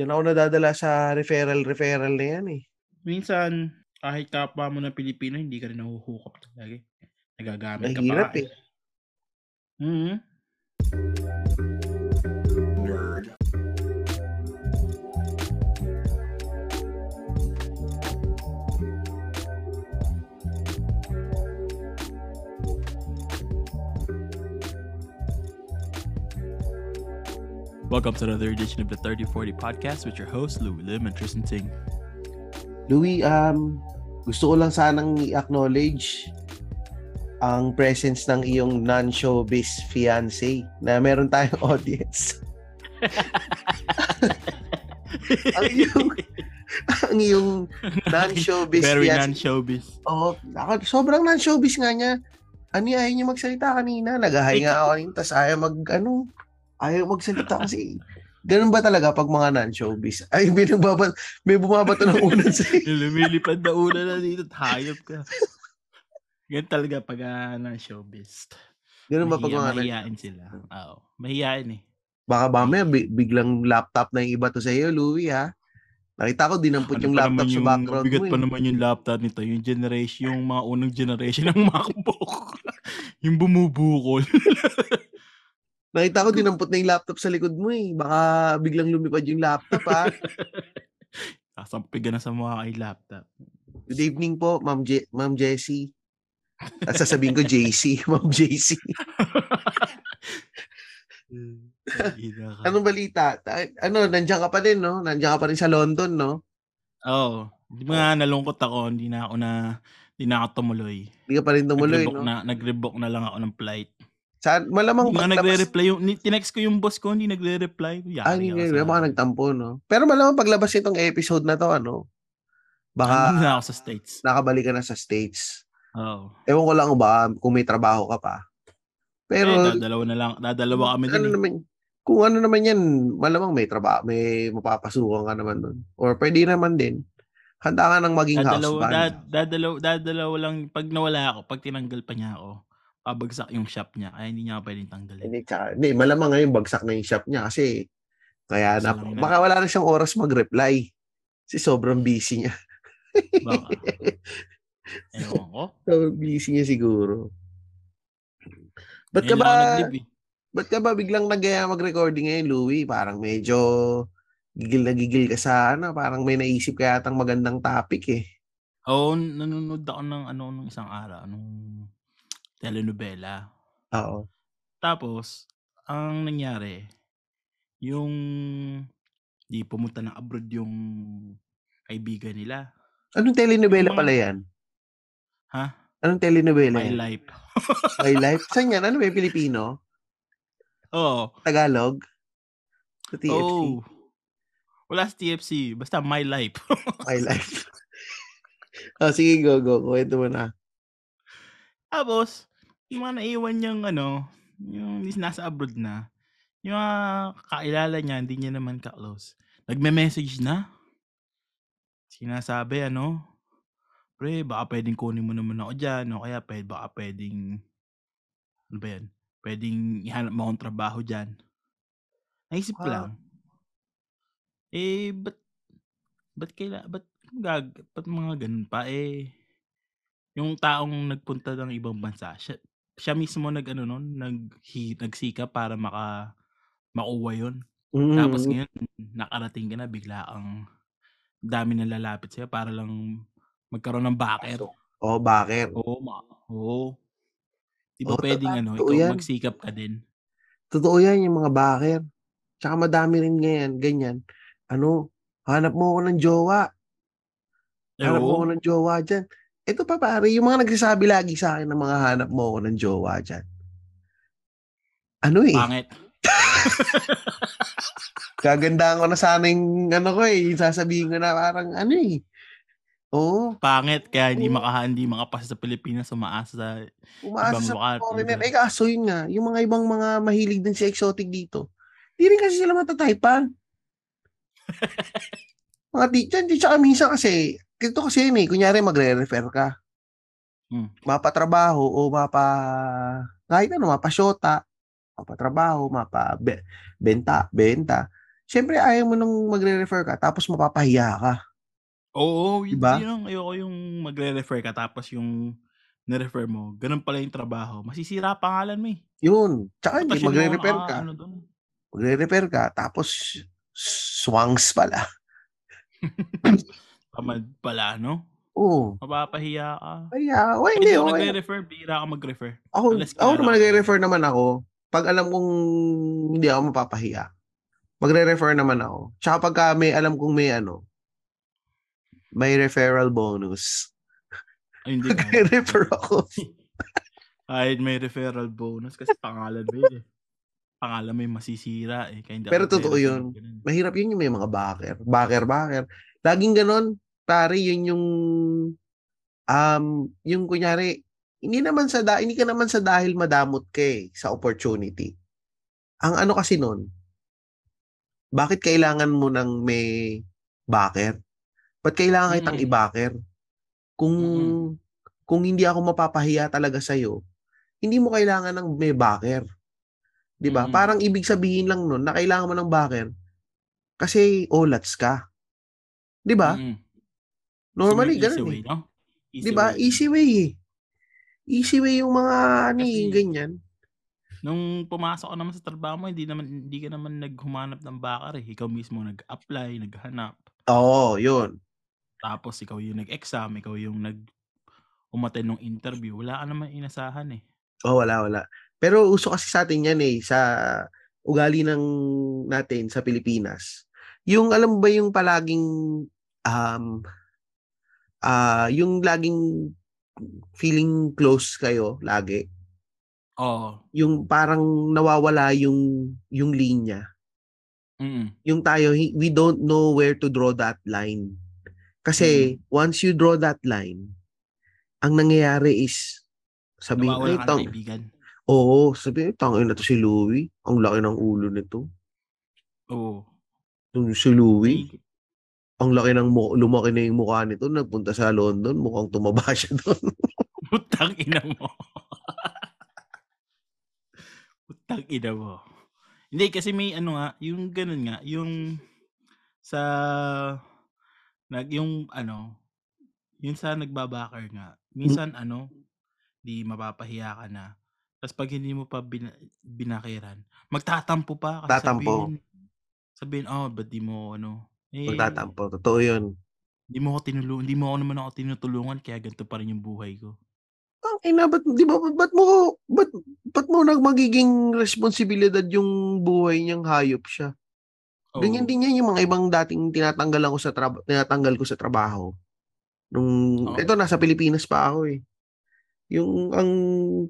Diyan ako nadadala sa referral-referral na yan eh. Minsan, kahit kapwa mo na Pilipino, hindi ka rin nahuhukap talaga. eh. Nagagamit ka Mahirap pa. eh. Mm-hmm. Welcome to another edition of the 3040 podcast with your host, Louis Lim and Tristan Ting. Louis, um, gusto ko lang sanang i-acknowledge ang presence ng iyong non-showbiz fiancé na meron tayong audience. ang iyong ang iyong non-showbiz Very fiancé. non-showbiz. Oo, ako, sobrang non-showbiz nga niya. Ano ayaw niya magsalita kanina. Nag-hi nga ako kanina, tapos ayaw mag, ano, ayaw magsalita kasi. Ganun ba talaga pag mga non-showbiz? Ay, may, nagbaba, may bumabato ng unan sa Lumilipad na una na dito, hayop ka. Yan talaga pag uh, non-showbiz. Ganun ba pag mga mahiyain sila. Oo. Mahiyain eh. Baka mamaya bi- biglang laptop na yung iba to sa iyo, Louie, ha? Nakita ko, dinamput Ano yung laptop naman sa yung- background Bigat mo. pa Eh. naman yung laptop nito. Yung generation, yung mga unang generation ng MacBook. yung bumubukol. Nakita ko, dinamput na yung laptop sa likod mo eh. Baka biglang lumipad yung laptop, ha? Kasampigan na sa mga kay laptop. Good evening po, Ma'am, Je- Ma'am Jessie. At sasabihin ko JC, Ma'am JC. Anong balita? Ta- Ano, nandiyan ka pa din, no? Nandiyan ka pa rin sa London, no? Oo. Di ba nga nalungkot ako, hindi na ako na hindi na ako tumuloy. Hindi ka pa rin tumuloy, Nag-rebook no? na, nag-rebook na lang ako ng flight. Saan, malamang pagtapos- nagre-reply yung, tinext ko yung boss ko, hindi nagre-reply. Yari Ay, hindi nga, baka nagtampo, no? Pero malamang paglabas nitong episode na to, ano? Baka Nandun na ako sa States. nakabalik ka na sa States. Oo. Ewan ko lang ba kung may trabaho ka pa. Pero, eh, dadalawa na lang, dadalawa kami ano din eh. naman, kung ano naman yan, malamang may trabaho, may mapapasukan ka naman nun. Or pwede naman din. Handa ka nang maging house Dadalawa, band. dad, dadalaw, dadalaw lang, pag nawala ako, pag tinanggal pa niya ako, pabagsak yung shop niya, kaya hindi niya pwedeng tanggalin. Hindi, tsaka, hindi, malamang ngayon bagsak na yung shop niya kasi kaya na, na- baka wala na siyang oras mag-reply. Kasi sobrang busy niya. Baka. Ewan ko. Sobrang busy niya siguro. Ba't ka ba, eh. ba't ka ba biglang nag mag-recording ngayon, Louie? Parang medyo gigil na gigil ka sa ano, parang may naisip ka yatang magandang topic eh. Oo, nanonood ako ng ano nung isang araw, nung telenovela. Oo. Tapos, ang nangyari, yung di pumunta ng abroad yung kaibigan nila. Anong telenovela Yung pala yan? Ha? Anong telenovela My yan? life. My Life? Saan yan? Ano yung Pilipino? Oo. Tagalog? Sa TFC? Oh. Wala sa TFC. Basta my life. My Life. oh, sige, go, go. Kwento mo na. Tapos, yung mga naiwan niyang ano, yung nasa abroad na, yung mga kakilala niya, hindi niya naman ka-close. Nagme-message na. Sinasabi, ano, pre, baka pwedeng kunin mo naman ako dyan, o kaya pwede, baka pwedeng, ano ba yan, pwedeng ihanap mo akong trabaho dyan. Naisip ko lang, eh, ba't, ba't kaila, ba't, gag, ba't mga ganun pa, eh, yung taong nagpunta ng ibang bansa, siya, siya mismo nag ano nun, nag nagsika para maka makuha 'yon. Tapos Mm. ngayon nakarating ka na bigla ang dami na lalapit sa'yo para lang magkaroon ng backer. Oh, backer. Oo, ma oo. 'Di ba Oo, puwedeng totoo ano, yan. ikaw magsikap ka din? Totoo yan, yung mga backer. Tsaka madami rin ngayon, ganyan. Ano, hanap mo ako ng jowa. Hanap mo ako ng jowa dyan. Ito pa pare, yung mga nagsasabi lagi sa akin ng mga hanap mo ako ng jowa dyan. Ano eh, Pangit. kagandaan ko na sana yung ano ko eh, sasabihin ko na parang ano eh. Oo, Pangit kaya hindi Oo. maka hindi makapasa sa Pilipinas, umaasa sa umaasa Ibang sa lugar, foreigner. lugar. Eh kaso yun nga, yung mga ibang mga mahilig din sa exotic dito, di rin kasi sila matataypan. mga teacher, di tsaka minsan kasi, ito kasi yun eh, kunyari magre-refer ka. Hmm. Mapatrabaho o mapa, kahit ano, mapasyota, mapatrabaho, mapa be- benta, benta. syempre ayaw mo nung magre-refer ka tapos mapapahiya ka. Oo, yun, Diba? yun ang ayoko yung magre-refer ka tapos yung na-refer mo, ganun pala yung trabaho. Masisira pangalan mo eh. Yun. Tsaka hindi, magre-refer ka. Ano dun. Magre-refer ka tapos swangs pala. Tamad pala, no? Oo. Mapapahiya ka. Kaya, oh, Hindi hindi, ako okay. nagre-refer, bira ka mag-refer. Ako, ako naman nagre-refer naman ako. Pag alam kong hindi ako mapapahiya, magre-refer naman ako. Tsaka pagka may alam kong may ano, may referral bonus. Ay, hindi. Magre-refer ako. Kahit may referral bonus kasi pangalan mo yun eh. Pangalan mo yung masisira eh. Kaya Pero totoo yun. ganun. Mahirap yun yung may mga backer. Backer, backer. Laging ganon. Pare, yun yung um, yung kunyari, hindi naman sa da- hindi ka naman sa dahil madamot ka eh, sa opportunity. Ang ano kasi nun, bakit kailangan mo ng may backer? Ba't kailangan kitang Mm. i-backer? Kung Mm-mm. kung hindi ako mapapahiya talaga sa hindi mo kailangan ng may backer. 'Di ba? Mm. Parang ibig sabihin lang nun na kailangan mo ng backer kasi olats ka. 'Di ba? Mm-mm. Normally Easy ganun way, eh. no? 'Di ba? Easy way eh. Easy way yung mga ano eh, ganyan. Nung pumasok ka naman sa trabaho mo, hindi naman hindi ka naman naghumanap ng bakar eh. Ikaw mismo nag-apply, naghanap. Oo, yun. Tapos ikaw yung nag-exam, ikaw yung nag umaten ng interview. Wala ka naman inasahan eh. Oh, wala, wala. Pero uso kasi sa atin yan eh, sa ugali ng natin sa Pilipinas. Yung alam ba yung palaging um ah yung laging feeling close kayo lagi. Oo. Yung parang nawawala yung yung linya. Mm. Yung tayo we don't know where to draw that line. Kasi once you draw that line, ang nangyayari is sabi Nawawala ay tang. Oo, sabi tangin na to si Louie. Ang laki ng ulo nito. Oo. Yung si Louie, ang laki ng mu- lumaki na yung mukha nito, nagpunta sa London, mukhang tumaba siya doon. Putang ina mo. Putang ina mo. Hindi, kasi may ano nga, yung ganun nga, yung sa, nag, yung ano, yung sa nagbabakar nga, minsan ano, di mapapahiya ka na. Tapos pag hindi mo pa bin, binakiran, magtatampo pa. Kasi Tatampo. Sabihin, sabihin, oh, ba't di mo ano, eh, Magtatampo. Totoo yun. Hindi mo ako tinulungan, hindi mo ako naman ako tinutulungan, kaya ganito pa rin yung buhay ko. Ang ina, ba't, di ba, ba't mo, ba't, ba't mo nag magiging responsibilidad yung buhay niyang hayop siya? Ganyan Oo. din yan yung mga ibang dating tinatanggal ako sa trabaho, tinatanggal ko sa trabaho. Nung, Oo. ito, nasa Pilipinas pa ako eh. Yung, ang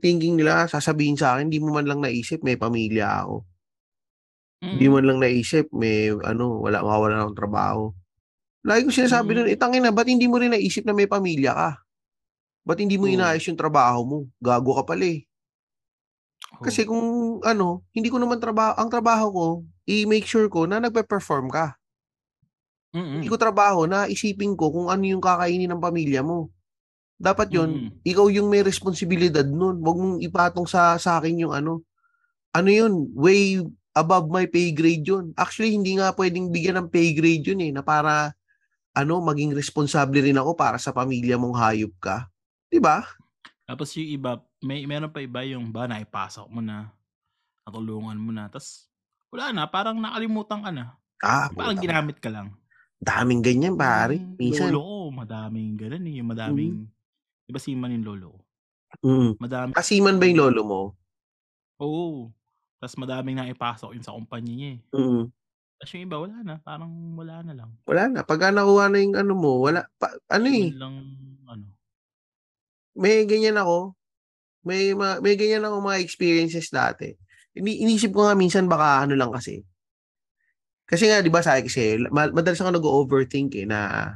thinking nila, sasabihin sa akin, hindi mo man lang naisip, may pamilya ako. Hindi Mm. man lang naisip, may, ano, wala, mawawala ng trabaho. Lagi ko sinasabi Mm. nun, itangin na, ba't hindi mo rin naisip na may pamilya ka? Ba't hindi mo Oo. inaayos yung trabaho mo? Gago ka pala eh. Kasi kung ano, hindi ko naman trabaho, ang trabaho ko, i-make sure ko na nagpe-perform ka. Mm-mm. Hindi ko trabaho na isipin ko kung ano yung kakainin ng pamilya mo. Dapat yun, Mm. ikaw yung may responsibilidad nun. Huwag mong ipatong sa, sa akin yung ano. Ano yun, way above my pay grade yun. Actually, hindi nga pwedeng bigyan ng pay grade yun eh, na para ano, maging responsable rin ako para sa pamilya mong hayop ka. 'Di ba? Tapos yung iba, may meron pa iba yung ba naipasok mo na, natulungan mo na, tapos wala na, parang nakalimutan ka na. Ah, Parang puta. ginamit ka lang. daming ganyan, pare. Minsan. lolo ko, madaming ganun eh. Madaming, di ba siman yung lolo ko? Mm. Madami, Kasiman ba yung lolo mo? oo. Tapos madaming naipasok yun sa kumpanya niya eh. Mm. Tapos yung iba, wala na. Parang wala na lang. Wala na. Pagka nakuha na yung ano mo, wala. Pa, ano eh, lang, ano. may ganyan ako. May, ma- may ganyan ako mga experiences dati. Ini inisip ko nga minsan baka ano lang kasi. Kasi nga, di ba sa kasi, ma- madalas ako nag-overthink eh, na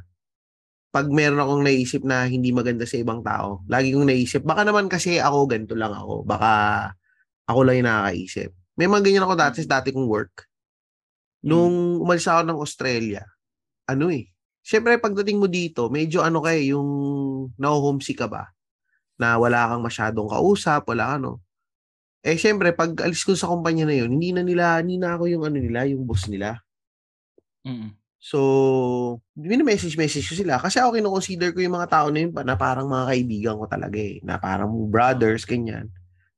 pag meron akong naisip na hindi maganda sa ibang tao, lagi kong naisip, baka naman kasi ako, ganito lang ako. Baka ako lang yung nakakaisip. May mga ganyan ako dati sa dati kong work. Nung umalis ako ng Australia, ano eh, Siyempre, pagdating mo dito, medyo ano kay yung na-homesick ka ba? Na wala kang masyadong kausap, wala ano. Eh, siyempre, pag alis ko sa kumpanya na yun, hindi na nila, hindi na ako yung ano nila, yung boss nila. Mm. So, mini-message-message ko sila. Kasi ako kino-consider ko yung mga tao na yun pa- na parang mga kaibigan ko talaga eh. Na parang brothers, ganyan.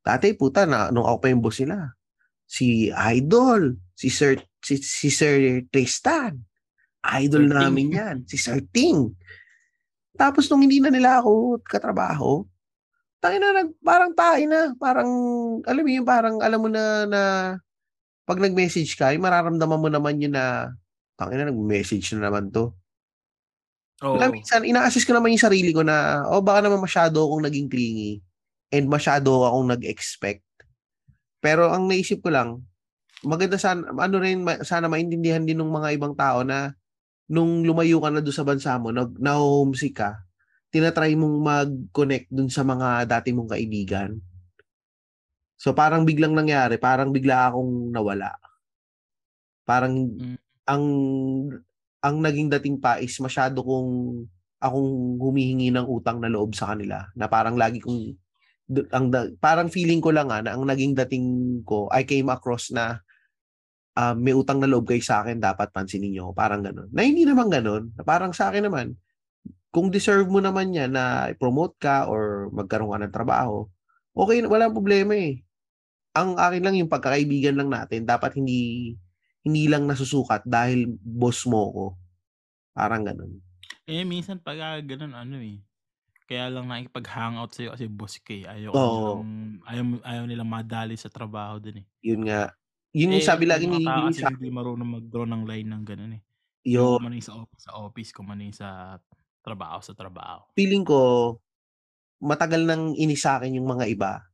Dati, puta, na, nung ako pa yung boss nila. Si Idol, si Sir, si, si Sir Tristan. Idol Sir Ting. namin yan. Si Sir Ting. Tapos nung hindi na nila ako katrabaho, tayo na, nag, parang tayo na. Parang, alam mo yun, parang alam mo na na pag nag-message ka, ay mararamdaman mo naman yun na tangina nag-message na naman to. Oo. Kaya minsan, ina-assess ko naman yung sarili ko na, oh, baka naman masyado akong naging clingy and masyado akong nag-expect. Pero ang naisip ko lang, maganda sana, ano rin, sana maintindihan din ng mga ibang tao na nung lumayo ka na doon sa bansa mo, nag, na-homesick ka, tinatry mong mag-connect dun sa mga dati mong kaibigan. So parang biglang nangyari, parang bigla akong nawala. Parang Mm. ang ang naging dating pa is masyado kong akong humihingi ng utang na loob sa kanila na parang lagi kong ang parang feeling ko lang ah, na ang naging dating ko I came across na ah, may utang na loob kayo sa akin dapat pansinin niyo parang ganun na hindi naman ganun na parang sa akin naman kung deserve mo naman yan na promote ka or magkaroon ka ng trabaho okay walang problema eh ang akin lang yung pagkakaibigan lang natin dapat hindi hindi lang nasusukat dahil boss mo ko. Parang ganun. Eh, minsan pag ah, ganun, ano eh. Kaya lang nakikipag-hangout sa'yo kasi boss ka eh. Ayaw, Oo. nilang, ayaw, ayaw nilang madali sa trabaho din eh. Yun nga. Yun yung eh, sabi lagi yung ni mga tao Louie kasi sa hindi marunong mag-draw ng line ng ganun eh. Yun. Kung man yung sa office, sa office, kung man yung sa trabaho, sa trabaho. Feeling ko, matagal nang inis sa akin yung mga iba.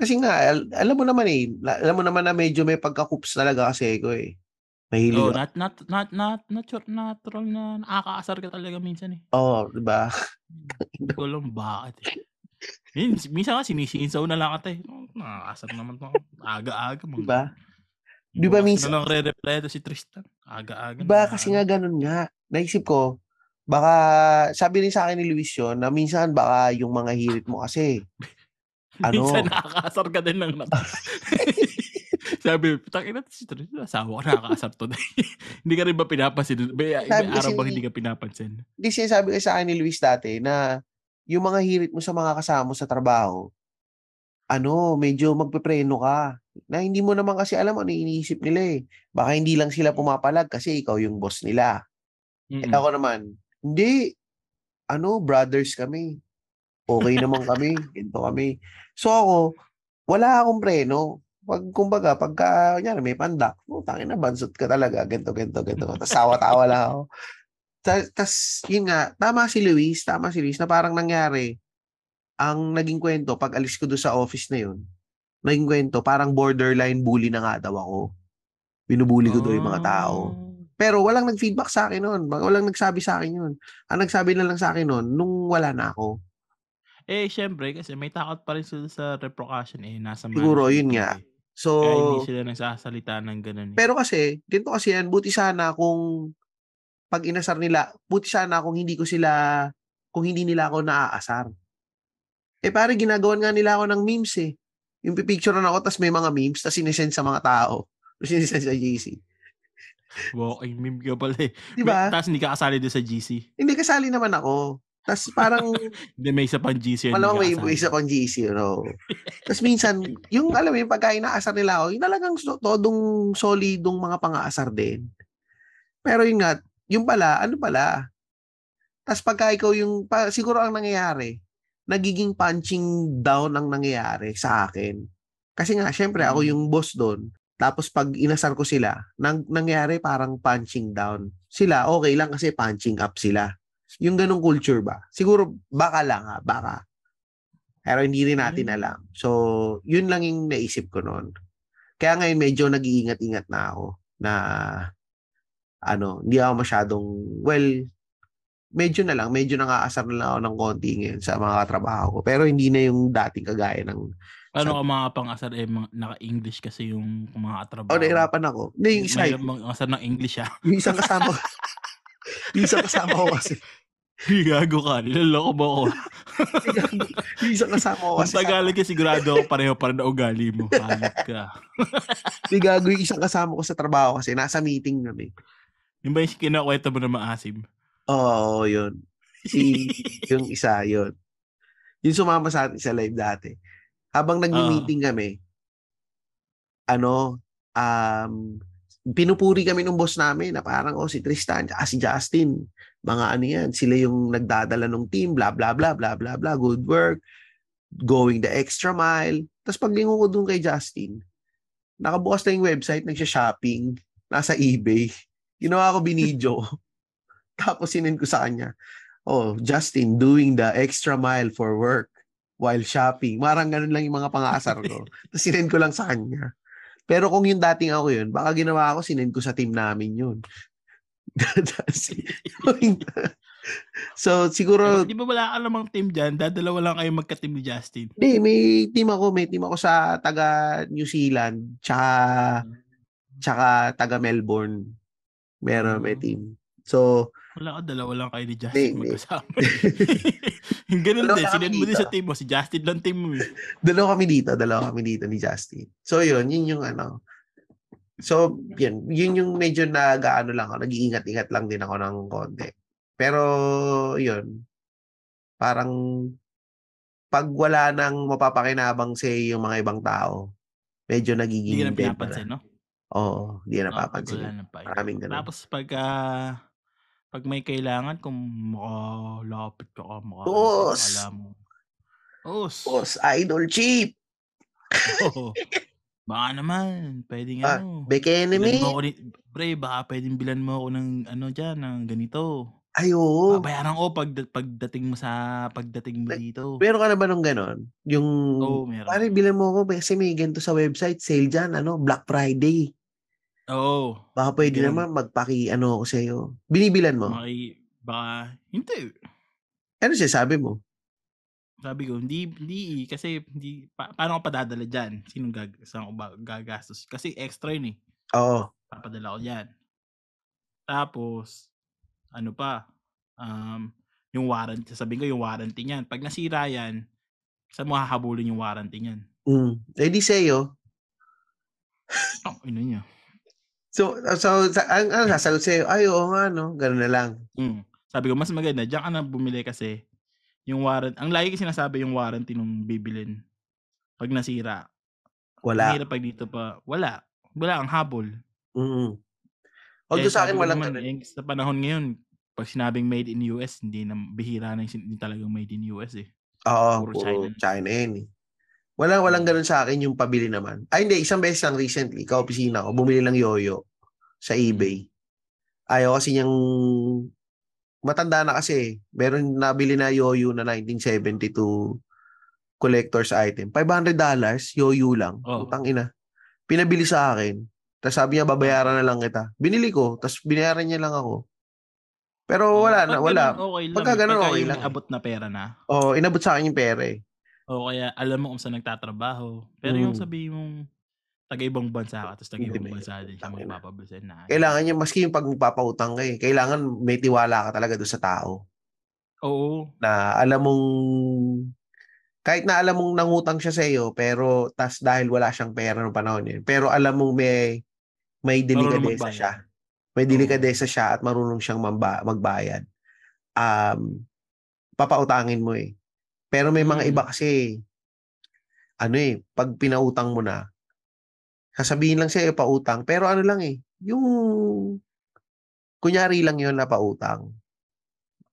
Kasi nga, al- alam mo naman eh, la- alam mo naman na medyo may pagka-coops talaga kasi ko eh. Mahilig Oh, ako. not, not, not, not, natural, natural na nakakaasar ka talaga minsan eh. Oo, di ba? Hindi ko alam bakit eh. Min, minsan nga sinisinsaw na lang ata eh. Oh, Nakakasar naman to. Aga-aga. Di Mga, ba? Di ba minsan- na lang re-reply si Tristan. Aga-aga. Di ba? Kasi ano. nga ganun nga. Naisip ko, baka, sabi rin sa akin ni Luis yun, na minsan baka yung mga hirit mo kasi, ano? Minsan nakakasar ka din ng nata. Sabi, putang ina si Tristan. Asawa ko nakakasar to. hindi ka rin ba pinapansin? May, may araw bang hindi ka pinapansin? Hindi sinasabi ko sa akin ni Luis dati na yung mga hirit mo sa mga kasama mo sa trabaho, ano, medyo magpepreno ka. Na hindi mo naman kasi alam ano iniisip nila eh. Baka hindi lang sila pumapalag kasi ikaw yung boss nila. Eh Mm-mm. ako naman, hindi. Ano, brothers kami. Okay naman kami. Ganito kami. So ako, wala akong preno. Pag, kumbaga, pagka, yan, may pandak, oh, tangin na, bansot ka talaga, ganito, ganito, ganito. Tapos tawa-tawa lang ako. Ta- Tas, yun nga, tama si Luis, tama si Luis, na parang nangyari, ang naging kwento, pag alis ko doon sa office na yun, naging kwento, parang borderline bully na nga daw ako. Binubuli ko doon yung mga tao. Ah. Pero walang nag-feedback sa akin noon. Walang nagsabi sa akin yun. Ang nagsabi na lang sa akin noon, nung wala na ako. Eh, syempre, kasi may takot pa rin sila sa repercussion eh. Nasa Siguro, yun eh. Nga. Kaya So, hindi sila nagsasalita ng ganun. eh. pero kasi, ganito kasi yan, buti sana kung pag inasar nila, buti sana kung hindi ko sila, kung hindi nila ako naaasar. Eh pare, ginagawan nga nila ako ng memes eh. Yung pipicture na ako, tas may mga memes, tas sinisend sa mga tao. Tapos sinisend sa GC. Walking meme ka pala eh. Di ba? Tapos hindi ka kasali doon sa GC. Hindi kasali naman ako. Tas parang Hindi, may isa pang GC. Malamang may kasali. isa pang GC, no? Tapos minsan, yung alam mo yung pagka inaasar nila ako, yung talagang todong solidong mga pang-aasar din. Pero yun nga, yung pala, ano pala? Tapos pagka ikaw yung, pa, siguro ang nangyayari, nagiging punching down ang nangyayari sa akin. Kasi nga, syempre, ako Mm. yung boss doon. Tapos pag inasar ko sila, nang, nangyari parang punching down. Sila, okay lang kasi punching up sila. Yung ganong culture ba? Siguro, baka lang ha, baka. Pero hindi rin natin Mm. alam. So, yun lang yung naisip ko noon. Kaya ngayon medyo nag-iingat-ingat na ako na ano, hindi ako masyadong, well, medyo na lang, medyo nangaasar na lang ako ng konti ngayon sa mga katrabaho ko. Pero hindi na yung dating kagaya ng, Ano ka mga pang-asar eh, mga, naka-English kasi yung mga trabaho. oh, nahirapan ako. Hindi, yung isa, May mga asar ng English ah. yung isang kasama ko, yung isang kasama ko kasi, Gago ka, niloloko mo ako. yung isang kasama ko kasi, Tagalog ka, sigurado ako pareho pa rin na ugali mo. Hanap ka. Di gago yung isang kasama ko sa trabaho kasi nasa meeting kami. Yung ba yung kinakwento mo na maasim? Oo, yun. Si, yung isa, yun. Yung sumama sa atin sa live dati. Habang nag-meeting kami, ano, um, pinupuri kami ng boss namin na parang, oh, si Tristan, at si Justin, mga ano yan, sila yung nagdadala ng team, blah, blah, blah, blah, blah, blah, good work, going the extra mile. Tapos paglingon ko dun kay Justin, nakabukas na yung website, nagsha-shopping, nasa eBay. Ginawa ko binidyo. Tapos sinend ko sa kanya, oh, Justin doing the extra mile for work while shopping. Marang ganun lang yung mga pangasar ko. Tapos sinend ko lang sa kanya. Pero kung yung dating ako yun, baka ginawa ko, sinend ko sa team namin yun. so, siguro... Di ba wala ka namang team dyan? Dadalawa lang kayo magka-team ni Justin. Hindi, may team ako. May team ako sa taga New Zealand, tsaka, tsaka taga Melbourne. Meron, may team. So, wala ka, dalawa lang kayo ni Justin hindi. magkasama. Ganun Dalawa din, sinend mo din sa team mo. Si Justin lang team mo eh. dalawa kami dito, dalawa kami dito ni Justin. So yun, yun yung ano. So, yun, yun yung medyo nag-ano lang ako, nag-iingat-ingat lang din ako ng konti. Pero, yun, parang pag wala nang mapapakinabang sa yung mga ibang tao, medyo nagiging Hindi ka na dead na. pinapansin, no? Oo, hindi na napapansin. wala na pa yun. Maraming ganun. Tapos pag ah, pag may kailangan, kung makalapit ka ka, maka, Boss! alam mo. Boss! Boss, idol cheap! Oo. Baka naman, pwedeng Ah, ano. Beke Bilan enemy! mo ako ni, pre, baka pwedeng bilan mo ako ng ano dyan, ng ganito. Ay, oo. Babayaran ko pag, pagdating mo sa, pagdating mo dito. Meron ka na ba nung ganon? Yung, Oo, meron. Pare, bilan mo ako kasi may ganito sa website, sale dyan, ano, Black Friday. Oo. Baka pwede Ganun. naman magpaki, ano ako sa'yo. Binibilan mo. Maki, baka, hindi. Ano siya sabi mo? Sabi ko, hindi, hindi, kasi, hindi, pa, paano ko padadala dyan? Sinong gag, saan ko ba gagastos? Kasi extra yun eh. Oo. Papadala ko dyan. Tapos, ano pa, um, yung warranty, sasabihin ko yung warranty niyan. Pag nasira yan, saan mo hahabulin yung warranty niyan? Mm. Eh di sa'yo. Oh, ino niya. So, so sa, ang, ang sasagot sa'yo, ay oo nga, no? Ganun na lang. Mm. Sabi ko, mas maganda, diyan ka na bumili kasi yung warranty, ang lagi sinasabi yung warranty nung bibilin. Pag nasira, Wala. Ang pag dito pa, wala. Wala ang habol. Mm. Eh, Although sa sabi akin walang naman, eh, sa panahon ngayon, pag sinabing made in US, hindi na bihira na yung talagang made in US eh. Oo, puro puro China. China, yun eh. Walang, walang ganun sa akin yung pabili naman. Ay, hindi. Isang beses lang recently, ka-opisina ko, bumili ng yoyo sa eBay. Ayaw kasi niyang matanda na kasi. Meron nabili na yoyo na 1972 collector's item. $500 yoyo lang. Oh. Utang ina. Pinabili sa akin. Tapos sabi niya, babayaran na lang kita. Binili ko. Tapos binayaran niya lang ako. Pero wala na, Pag wala. ganun, okay lang. Pagka eh. ganun, Pagka okay lang. abot na pera na. Oh, inabot sa akin yung pera eh. O kaya alam mo kung saan nagtatrabaho. Pero yung Mm. sabihin mong taga-ibang bansa ka, tapos taga-ibang Hindi, bansa din siya tangina. magpapabisan na. Kailangan niya, maski yung pag magpapautang ka eh, kailangan may tiwala ka talaga doon sa tao. Oo. Na alam mong, kahit na alam mong nangutang siya sa iyo, pero tas dahil wala siyang pera noong panahon yun, pero alam mong may, may delikadesa siya. May delikadesa siya at marunong siyang mamba, magbayad. Um, papautangin mo eh. Pero may mga Mm. iba kasi, ano eh, pag pinautang mo na, sasabihin lang siya pautang, pero ano lang eh, yung, kunyari lang yun na pautang.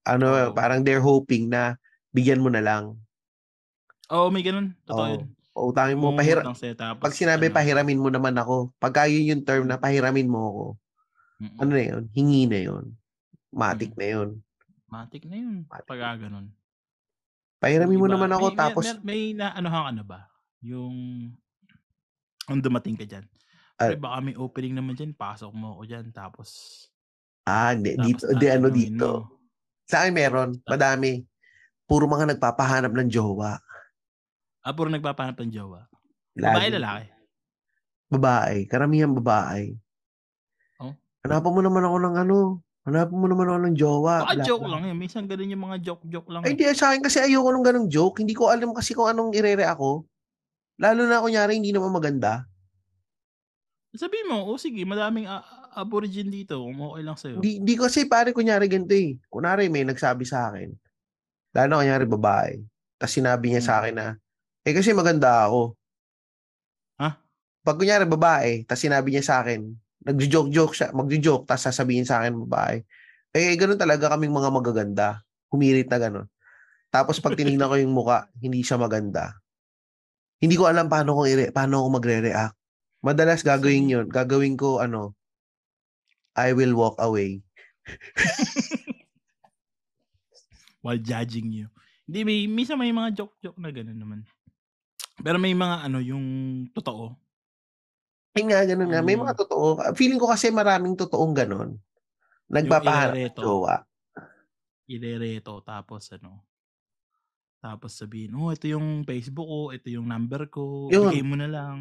Ano, Oo. parang they're hoping na bigyan mo na lang. Oo, may ganun. Totoo Oo. yun. Pautangin mo, pahira, sa'yo, tapos pag sinabi ano, pahiramin mo naman ako, pagka yun yung term na pahiramin mo ako, mm-mm. ano na yun, hingi na yun. Matik Mm. na yun. Matik na yun. Matik Pag ganun. Pahiramin mo naman ako, may, may- tapos, may, may na ano ka ano ba? Yung ang dumating ka dyan. Ah. Pre, baka may opening naman dyan, pasok mo ako dyan, tapos ah, di, tapos dito, di ano dito. mo. Sa akin meron, madami. Puro mga nagpapahanap ng jowa. Ah, puro nagpapanap ng jowa. Babae, Lagi. lalaki. Babae. Karamihan babae. Oh. Hanapan mo naman ako ng ano. Hanapan mo naman ako ng jowa. Baka Bla, joke bla. lang yun. Minsan ganun yung mga joke-joke lang. Ay, eh. di, sa akin kasi ayoko nung ganong joke. Hindi ko alam kasi kung anong irere ako. Lalo na kunyari hindi naman maganda. Sabihin mo, oh sige, madaming, ah, aborigin dito, kung okay lang sa'yo. Di, di kasi pare kunyari ganito eh. Kunwari may nagsabi sa akin, lalo kunyari babae, tapos sinabi niya sa Hmm. akin na, eh kasi maganda ako. Ha? Pag kunyari babae, tapos sinabi niya sa akin, nagjo-joke-joke siya, magjo-joke, tapos sasabihin sa akin babae, eh ganun talaga kaming mga magaganda. Humirit na ganun. Tapos pag tinignan ko yung muka, hindi siya maganda. Hindi ko alam paano ko ire paano ako magre-react. Madalas gagawin yun. Gagawin ko ano, I will walk away. while judging you. Hindi, may, minsan may mga joke-joke na gano'n naman. Pero may mga ano, yung totoo. Ayun nga, ganun nga. May mga totoo. Feeling ko kasi maraming totoong ganun. Irereto. jowa. Irereto, tapos ano, tapos sabihin, oh, ito yung Facebook ko, ito yung number ko, Yun. bigay mo na lang.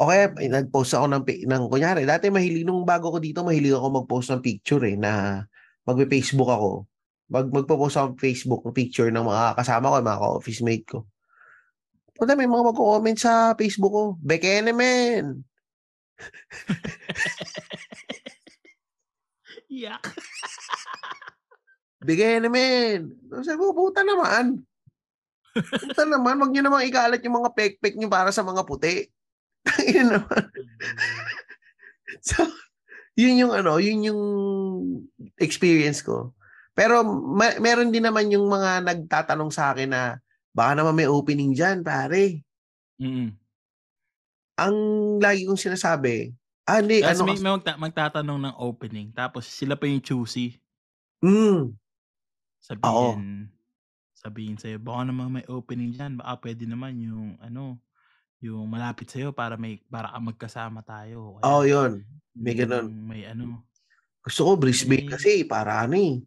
O kaya, eh, nag-post ako ng, ng kunyari, dati mahilig, nung bago ko dito, mahilig ako mag-post ng picture eh, na magpe-Facebook ako. Mag, magpo-post ako ng Facebook ng picture ng mga kasama ko, mga ka-office mate ko. Punta, may mga magko-comment sa Facebook ko. Bekene, men! Yak! Bekene, men! Sabi ko, puta naman. Puta naman, wag nyo namang ikalat yung mga pek-pek nyo para sa mga puti. Yun naman. So, yun yung ano, yun yung experience ko. Pero ma- meron din naman yung mga nagtatanong sa akin na baka naman may opening dyan, pare. Mm-mm. Ang lagi kong sinasabi, ah, hindi, Tapos ano, may, may magta- magtatanong ng opening, tapos sila pa yung choosy. mm, Sabihin, sabihin sa'yo, baka naman may opening dyan, baka pwede naman yung, ano, yung malapit sa'yo para may, para ka magkasama tayo. Kaya, oh, yun. may ganun. May ano, Gusto ko Brisbane Eh, kasi, para ano eh.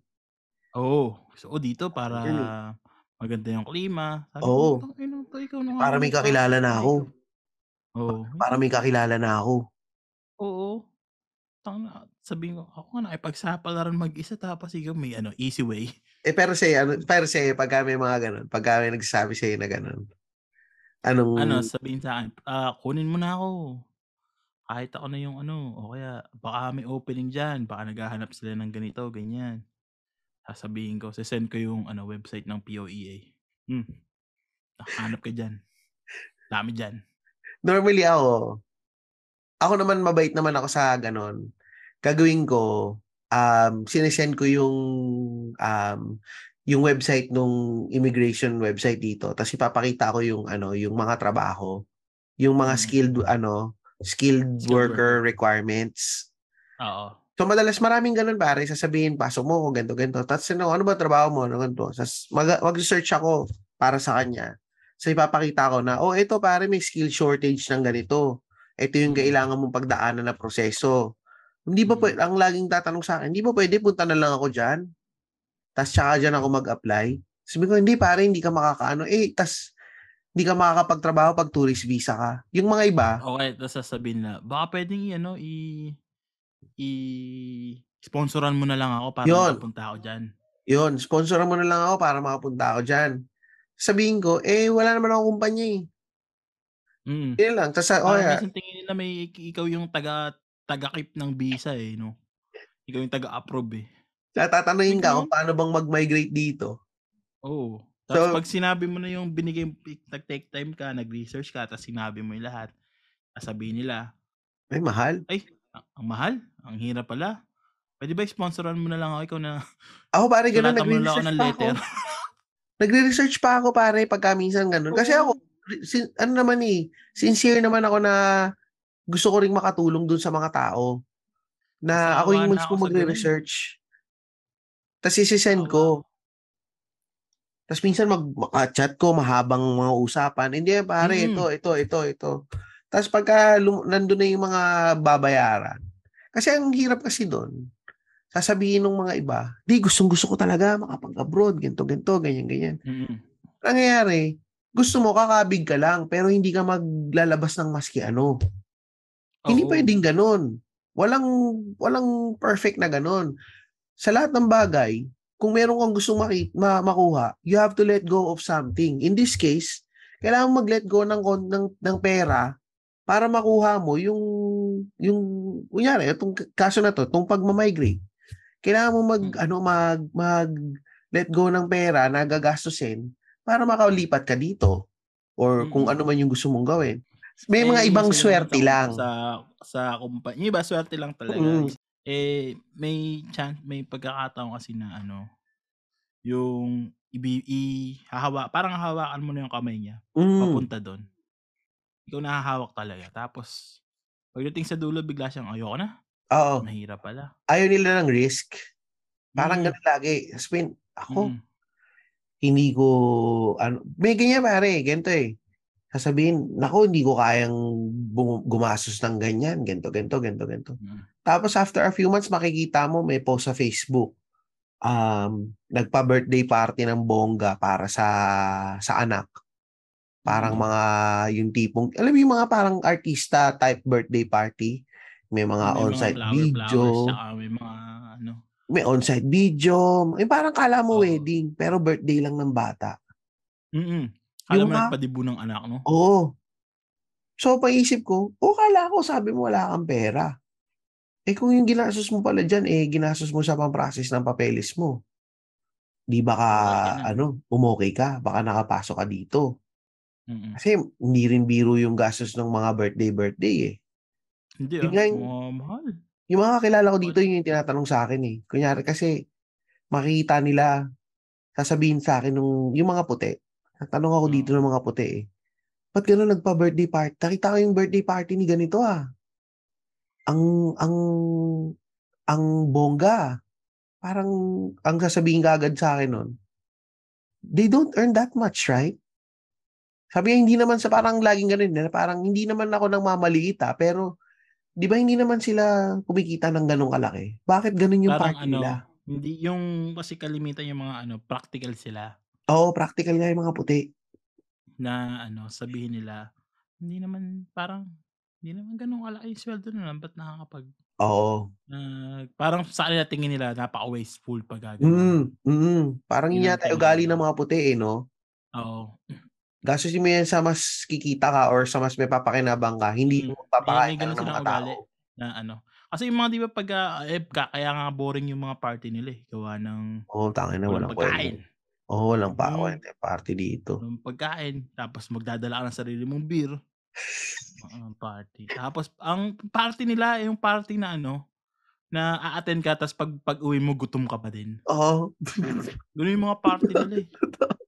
Oo. So, dito para Yun maganda yung klima. Sabi Oo. ko, "Tangina to, ikaw na Para may kakilala na ako. dito." Oo. Para may kakilala na ako. Oo. Tangina, sabihin ko, ako nga nakipagsapal na rin mag-isa tapos ikaw may ano, easy way. Eh, pero sa ano, pero sa pagka may mga ganun, pagka may nagsasabi sa'yo na ganun, anong, Ano, sabihin sa akin, ah, kunin mo na ako. Kahit ako na yung ano, o kaya baka may opening dyan, baka naghahanap sila ng ganito, ganyan. Sasabihin ko, send ko yung ano, website ng POEA. Hmm. Hanap ka dyan. Dami dyan. normally ako, ako naman mabait naman ako sa ganon. Gagawin ko, um, sinesend ko yung, um, yung website nung immigration website dito. Tapos ipapakita ko yung, ano, yung mga trabaho. Yung mga Mm. skilled, ano, skilled, Skilled worker worker. requirements. Oo. So madalas maraming ganun pare, sasabihin, pasok mo, ganito, ganito. Tapos ano, ano ba trabaho mo? Ano, ganito. Tapos mag- mag-search ako para sa kanya. So ipapakita ko na, oh, ito pare, may skill shortage ng ganito. Ito yung Mm. kailangan mong pagdaanan na proseso. Hindi ba Mm. pwede, ang laging tatanong sa akin, hindi ba pwede punta na lang ako dyan? Tapos tsaka dyan ako mag-apply? Sabi ko, hindi pare, hindi ka makakaano. Eh, tas hindi ka makakapagtrabaho pag tourist visa ka. Yung mga iba, Okay, tapos sasabihin na, baka pwedeng i, ano, i, i, sponsoran mo na lang ako para Yun. makapunta ako dyan. Yun, sponsoran mo na lang ako para makapunta ako dyan. Sabihin ko, eh, wala naman akong kumpanya eh. Mm. Yun lang. Tapos, oh, yeah. minsan tingin nila may ikaw yung taga taga-keep ng visa eh, no? Ikaw yung taga-approve eh. tatanungin ka kung paano bang mag-migrate dito. Oo. Tapos So- pag sinabi mo na yung binigay, nag-take time ka, nag-research ka, tapos sinabi mo yung lahat, sasabihin nila, Ay, mahal. ay, ang, ang mahal, ang hirap pala. Pwede ba sponsoran mo na lang ako, ikaw na, Ako pare, ganun, ako nagre-research ng pa ako. Nagre-research pa ako pare pagka minsan ganun. Kasi ako, sin, ano naman eh, sincere naman ako na gusto ko ring makatulong dun sa mga tao. Na ako Nasawa yung mismo ako magre-research. Tapos isi-send ko. Tapos minsan mag chat ko, mahabang mga usapan. Hindi pare, Mm. ito, ito, ito, ito. Tapos pagka lum- nandun na yung mga babayaran, kasi ang hirap kasi doon, sasabihin ng mga iba, di gustong gusto ko talaga makapag-abroad, ganito, ganito, ganyan, ganyan. Mm-mm. Nangyayari, gusto mo kakabig ka lang, pero hindi ka maglalabas ng maski ano. Hindi Oo. pwedeng ganun. Walang, walang perfect na ganun. Sa lahat ng bagay, kung meron kang gustong maki- ma- makuha, you have to let go of something. In this case, kailangan mag-let go ng, ng, ng pera para makuha mo yung yung kunyari itong kaso na to, itong pagma-migrate. Kailangan mo mag Mm. ano mag mag let go ng pera na gagastusin para makalipat ka dito or kung ano man yung gusto mong gawin. May Eh, mga ibang swerte lang. Sa sa kumpanya. Yung iba swerte lang talaga. Mm. Eh may chance may pagkakataon kasi na ano yung ibi i hahawa parang hahawakan mo na yung kamay niya Mm. papunta doon. Ikaw nahahawak talaga. Tapos pagdating sa dulo bigla siyang ayoko na. Oo. Mahirap pala. Ayaw nila ng risk. Parang Mm. ganun lagi. Spin, ako, Mm. hindi ko, ano, may ganyan pare, ganito eh. Sasabihin, nako, hindi ko kayang bum- gumastos ng ganyan, ganito, ganito, ganito, ganito. Mm. Tapos after a few months, makikita mo may post sa Facebook. Um, nagpa-birthday party ng bongga para sa sa anak. Parang Mm. mga yung tipong, alam mo yung mga parang artista type birthday party. May mga May on-site flower- video. flowers, may mga ano. may on-site video. Eh, parang kala mo Oo. wedding, pero birthday lang ng bata. Mm. Alam Yung mo mga- nagpadibo ng anak no? Oo. So, paisip ko, o kala ko, sabi mo wala kang pera. Eh, kung yung ginastos mo pala dyan, eh, ginastos mo sa pang-process ng papeles mo. Di baka, Okay ka na. ano, umokay ka. Baka nakapasok ka dito. Mm. Kasi, hindi rin biro yung gastos ng mga birthday-birthday eh. Hindi ah. yung- Mga mahal. Yung mga kakilala ko dito, yun yung tinatanong sa akin eh. Kunyari kasi, makikita nila, sasabihin sa akin nung, yung mga puti. Nagtanong ako dito ng mga puti eh. Ba't gano'n nagpa-birthday party? Nakita ko yung birthday party ni ganito ah. Ang, ang, ang bongga. Parang, ang sasabihin kagad sa akin nun, they don't earn that much, right? Sabi niya, hindi naman sa parang laging ganun, na parang hindi naman ako nang mamaliit ah, pero di ba hindi naman sila kumikita ng ganong kalaki? Bakit ganun yung Parang party ano, nila? hindi yung kasi kalimitan yung mga ano, practical sila Oo, practical nga yung mga puti. na ano, sabihin nila, hindi naman parang hindi naman ganun kalaki yung sweldo nila, ba't nakakapag Oo. na parang sa kanila tingin nila napaka-wasteful pag gano'n. Mm, mm. Parang yun yata ugali ng mga puti eh, no? Oo. Gastos mo yan sa mas kikita ka or sa mas may papakinabang ka, hindi Mm. ka ganun ng mga tao. Na ano. Kasi yung mga di ba pag ah, eh, ka- kaya nga boring yung mga party nila eh. Gawa ng Oo, tangin na walang walang pagkain. kwenta. Oo, walang pa Mm. kwenta yung party dito. Walang pagkain. Tapos magdadala ka ng sarili mong beer. Ang party. Tapos ang party nila yung party na ano na a-attend ka tapos pag pag uwi mo gutom ka pa din. Oo. Ganun yung mga party nila eh.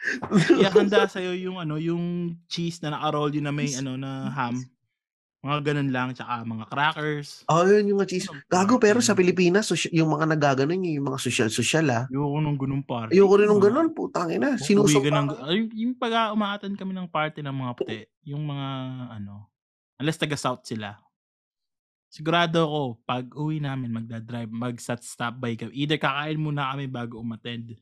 Ihahanda sa'yo yung ano, yung cheese na naka-roll yun na may ano na ham. Mga ganun lang, tsaka mga crackers. Oo, yun yung mga cheese. Ano, Gago, pero sa Pilipinas, yung mga nagaganon, yung mga social-social ah. Ayoko nung ganung party. Ayoko rin ng Mga- ganun, putang ina. Sinusok ng, ay, yung pag umaatan kami ng party ng mga puti, yung mga ano, unless taga South sila. Sigurado ako, pag uwi namin, magdadrive, mag-stop by kami. Either kakain muna kami bago umattend.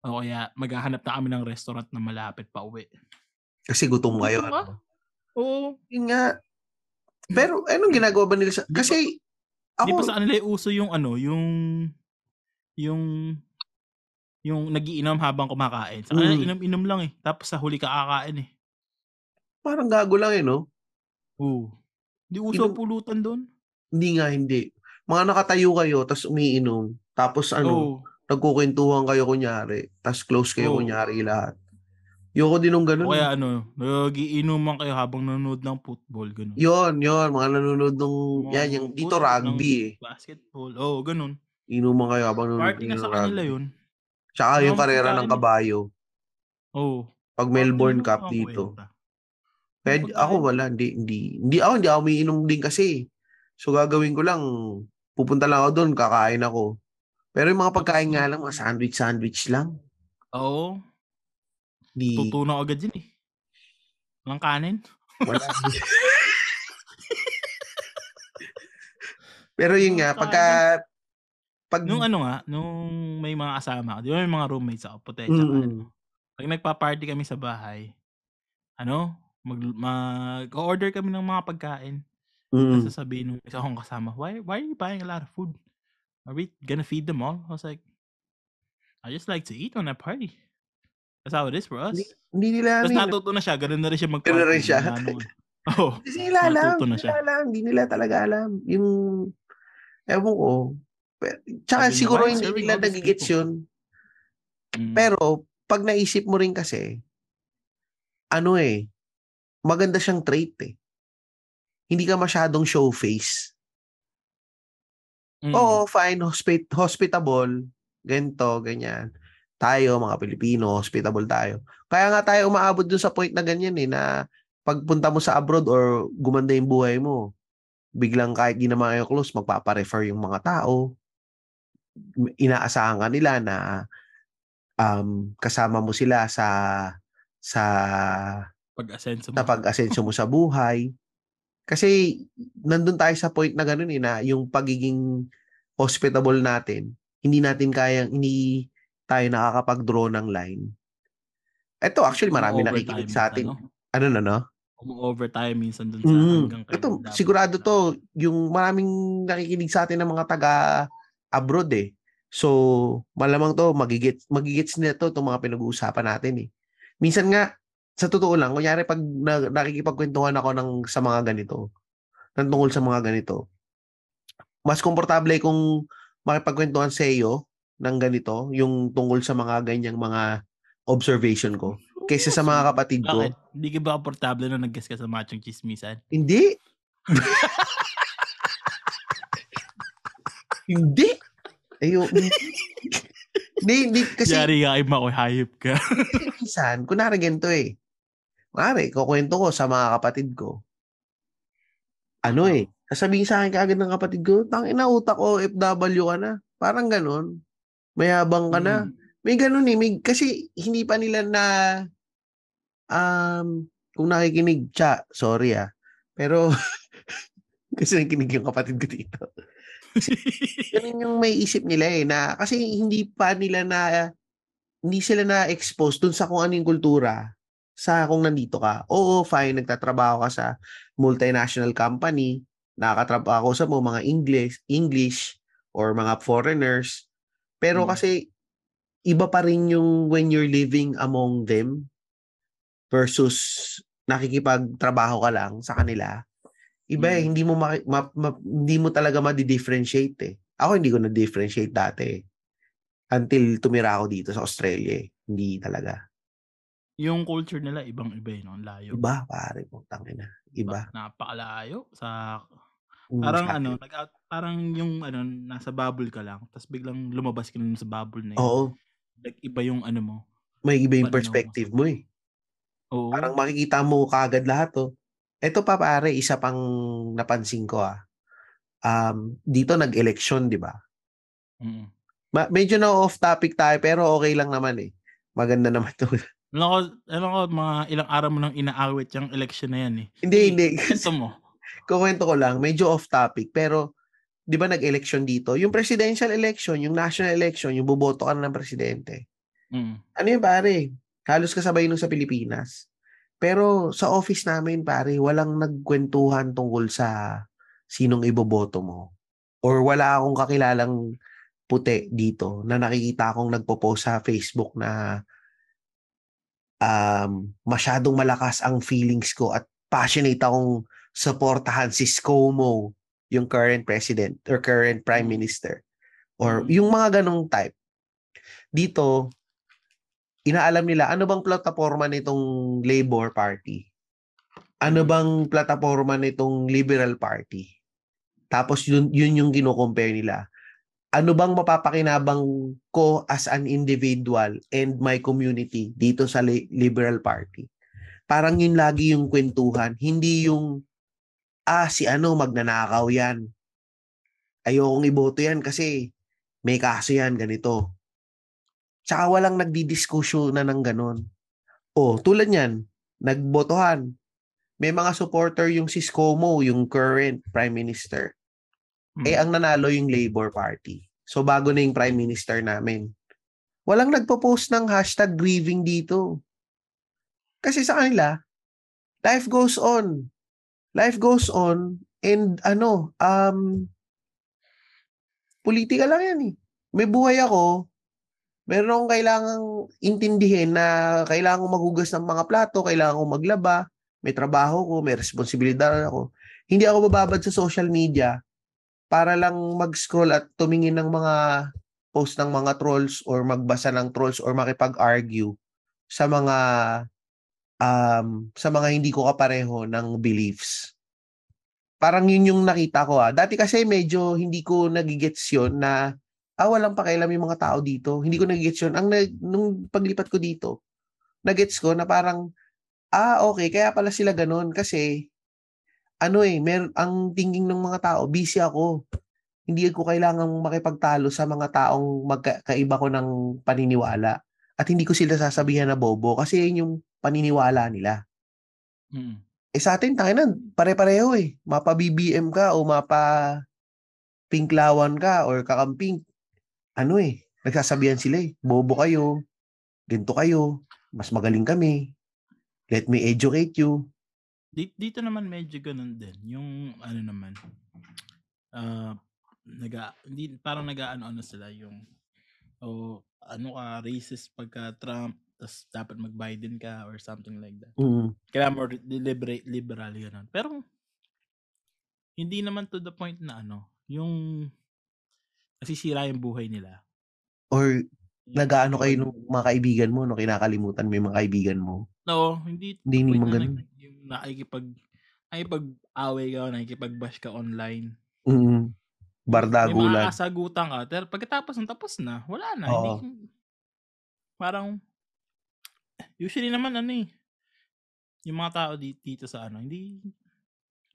O kaya maghahanap na kami ng restaurant na malapit pa uwi. Kasi gutom kayo. Gutom ka? Ano? Oo. Yun nga. Pero anong ginagawa ba nila sa... Di pa- Kasi Di pa ako, sa kanila yung uso yung ano, yung yung yung nagiinom habang kumakain. Sa kanila Mm. inom-inom lang eh. Tapos sa huli kakain eh. parang gago lang eh, no? Oo. Di uso Inom- pulutan doon. Hindi nga, hindi. Mga nakatayo kayo, tapos umiinom. Tapos ano, Oo. Nagkukwentuhan kayo kunyari. Tapos close kayo Oo. kunyari lahat. Yoko din ng ganun. O kaya ano, nagiinuman kayo habang nanonood ng football, ganun. Yon, yon, mga nanonood ng, Mga yan, yung dito rugby ng eh. Basketball. Oo, ganun. Inuman kayo habang nanonood Party na sa ng kanila rugby. yun. Tsaka yung karera ng kabayo. Oo. Pag Melbourne Cup dito. Kaya ako wala, hindi, hindi, hindi ako, hindi ako umiinom din kasi. So gagawin ko lang, pupunta lang ako doon, kakain ako. Pero yung mga pagkain nga lang, mga sandwich-sandwich lang. Oo. Di, Tutunaw agad yun eh. Walang kanin. wala. Pero yun nga, pagka, pag, Nung ano nga, nung may mga kasama, di ba may mga roommates ako, tsaka Mm-mm. ano. Pag nagpa-party kami sa bahay, ano, mag, mag-order kami ng mga pagkain. Mm. Sasabihin nung isa kong kasama, why, why are you buying a lot of food? Are we gonna feed them all? I was like, I just like to eat on a party. That's how it is for us. Hindi, hindi nila, Tapos natuto na siya, ganun na rin siya mag-party. Ganun rin siya. Ano. Oo. Kasi nila alam, hindi nila alam, hindi nila talaga alam. Yung, ewan ko. Pero- Tsaka Sabi siguro "Why hindi nila nagigets people?" yun. Mm. Pero, pag naisip mo rin kasi, ano eh, maganda siyang trait eh. Hindi ka masyadong show face. Mm. Oo, fine, hospit hospitable, ganito, ganyan. Tayo, mga Pilipino, hospitable tayo. Kaya nga tayo umaabot dun sa point na ganyan eh, na pagpunta mo sa abroad or gumanda yung buhay mo, biglang kahit di naman kayo close, magpaparefer yung mga tao. Inaasahan ka nila na um, kasama mo sila sa sa Pag-asenso mo. pag-asenso mo sa buhay. Kasi nandun tayo sa point na gano'n eh, na yung pagiging hospitable natin, hindi natin kayang, hindi tayo nakakapag-draw ng line. Ito, actually, marami nakikinig sa atin. minsan, no? Ano na, no? Umu-overtime minsan dun sa Mm. hanggang kailan Ito, dapat. sigurado to, yung maraming nakikinig sa atin ng mga taga abroad eh. So, malamang to, magigits, magigits nila to, itong mga pinag-uusapan natin eh. Minsan nga, sa totoo lang, kunyari pag na, nakikipagkwentuhan ako ng, sa mga ganito, ng tungkol sa mga ganito, mas komportable kung makipagkwentuhan sa iyo ng ganito, yung tungkol sa mga ganyang mga observation ko, kaysa sa mga kapatid ko. Bakit? Hindi ka ba komportable na nag-guess ka sa machong chismisan? Hindi. hindi. Ayo. Hindi, hindi. Kasi Yari ka ay makoy hayop ka. minsan, kunwari ganito eh. Kunwari, kukwento ko sa mga kapatid ko. Ano eh, sasabihin sa akin kaagad ng kapatid ko, tangina utak ko, FW ka na. Parang ganun. Mayabang ka na. Mm. May ganun eh. May, kasi hindi pa nila na um, kung nakikinig, cha, sorry ah. Pero kasi nakikinig yung kapatid ko dito. Ganun yung may isip nila eh na kasi hindi pa nila na hindi sila na-expose dun sa kung ano yung kultura sa kung nandito ka. Oo, fine, nagtatrabaho ka sa multinational company, nakakatrabaho sa mo mga English, English or mga foreigners. Pero Mm. kasi iba pa rin yung when you're living among them versus nakikipagtrabaho ka lang sa kanila. Iba eh, Mm. hindi mo maki- ma- ma- hindi mo talaga ma-differentiate eh. Ako hindi ko na-differentiate dati eh. Until tumira ako dito sa Australia eh. Hindi talaga. yung culture nila, ibang-iba eh, no? Ang layo. Iba, pare, putang ina. Iba. Napakalayo. Sa, Mm, parang sa ano, nag parang yung ano, nasa bubble ka lang, tapos biglang lumabas ka na sa bubble na yun. Oo, Like, iba yung ano mo. may iba yung mo. perspective mo eh. Oo. Parang makikita mo kagad lahat oh. Ito pa pare, isa pang napansin ko ah. Um, dito nag-election, di ba? Mm. Ma- medyo na off topic tayo pero okay lang naman eh. Maganda naman to. Alam ko, alam ko, mga ilang araw mo nang inaawit yung election na yan eh. hindi, hindi. Ito mo. Kukwento ko lang, medyo off topic pero 'di ba nag-election dito? Yung presidential election, yung national election, yung boboto ka na ng presidente. Mm. Ano yun pare? Halos kasabay nung sa Pilipinas. Pero sa office namin pare, walang nagkwentuhan tungkol sa sinong iboboto mo. Or wala akong kakilalang puti dito na nakikita akong nagpo-post sa Facebook na um, masyadong malakas ang feelings ko at passionate akong supportahan si ScoMo, yung current president or current prime Mm. minister. Or Mm. yung mga ganong type. Dito, inaalam nila ano bang plataforma nitong Labor Party? Ano Mm. bang plataforma nitong Liberal Party? Tapos yun, yun yung kino-compare nila. Ano bang mapapakinabang ko as an individual and my community dito sa li- Liberal Party? Parang yun lagi yung kwentuhan. Hindi yung, ah, si ano, magnanakaw yan. Ayokong iboto yan kasi may kaso yan, ganito. Tsaka walang nagdidiskusyon na ng ganon. O, tulad yan, nagbotohan. May mga supporter yung si ScoMo, yung current prime minister. Mm. Eh, ang nanalo yung Labor Party. So, bago na yung prime minister namin. Walang nagpo-post ng hashtag grieving dito. Kasi sa kanila, life goes on. Life goes on and ano, um, politika lang yan eh. May buhay ako, meron akong kailangang intindihin na kailangan kong maghugas ng mga plato, kailangan kong maglaba, may trabaho ko, may responsibilidad ako. Hindi ako bababad sa social media para lang mag-scroll at tumingin ng mga post ng mga trolls or magbasa ng trolls or makipag-argue sa mga um, sa mga hindi ko kapareho ng beliefs. Parang yun yung nakita ko ah. Dati kasi medyo hindi ko nagigets yun na ah, walang pakialam yung mga tao dito. Hindi ko nagigets yun. Ang nag, nung paglipat ko dito, nagets ko na parang ah, okay, kaya pala sila ganun kasi ano eh, mer ang thinking ng mga tao, busy ako. Hindi ko kailangang makipagtalo sa mga taong magkaiba ko ng paniniwala. At hindi ko sila sasabihan na bobo kasi yun yung paniniwala nila. Mm. Eh sa atin, tayo pare-pareho eh. Mapa BBM ka o mapa pinklawan ka or kakamping. Ano eh, nagsasabihan sila eh, bobo kayo, ganito kayo, mas magaling kami, let me educate you. Dito, dito naman medyo ganun din. Yung ano naman, uh, naga, hindi, parang nag-ano-ano sila yung, o oh, ano ka, racist pagka Trump, tapos dapat mag-Biden ka or something like that. Mm. Kaya more liberate, liberal ganun. Pero, hindi naman to the point na ano, yung nasisira yung buhay nila. Or nag-aano kayo ng mga kaibigan mo, no? Kinakalimutan mo yung mga kaibigan mo. No, hindi. Hindi naman ganun. Yung nakikipag, nakikipag-away ka, nakikipag-bash ka online. Mm. Bardagulan. May makakasagutan ka. Pero pagkatapos ng tapos na, wala na. Oo. Hindi, parang, usually naman ano eh, yung mga tao dito, dito sa ano, hindi,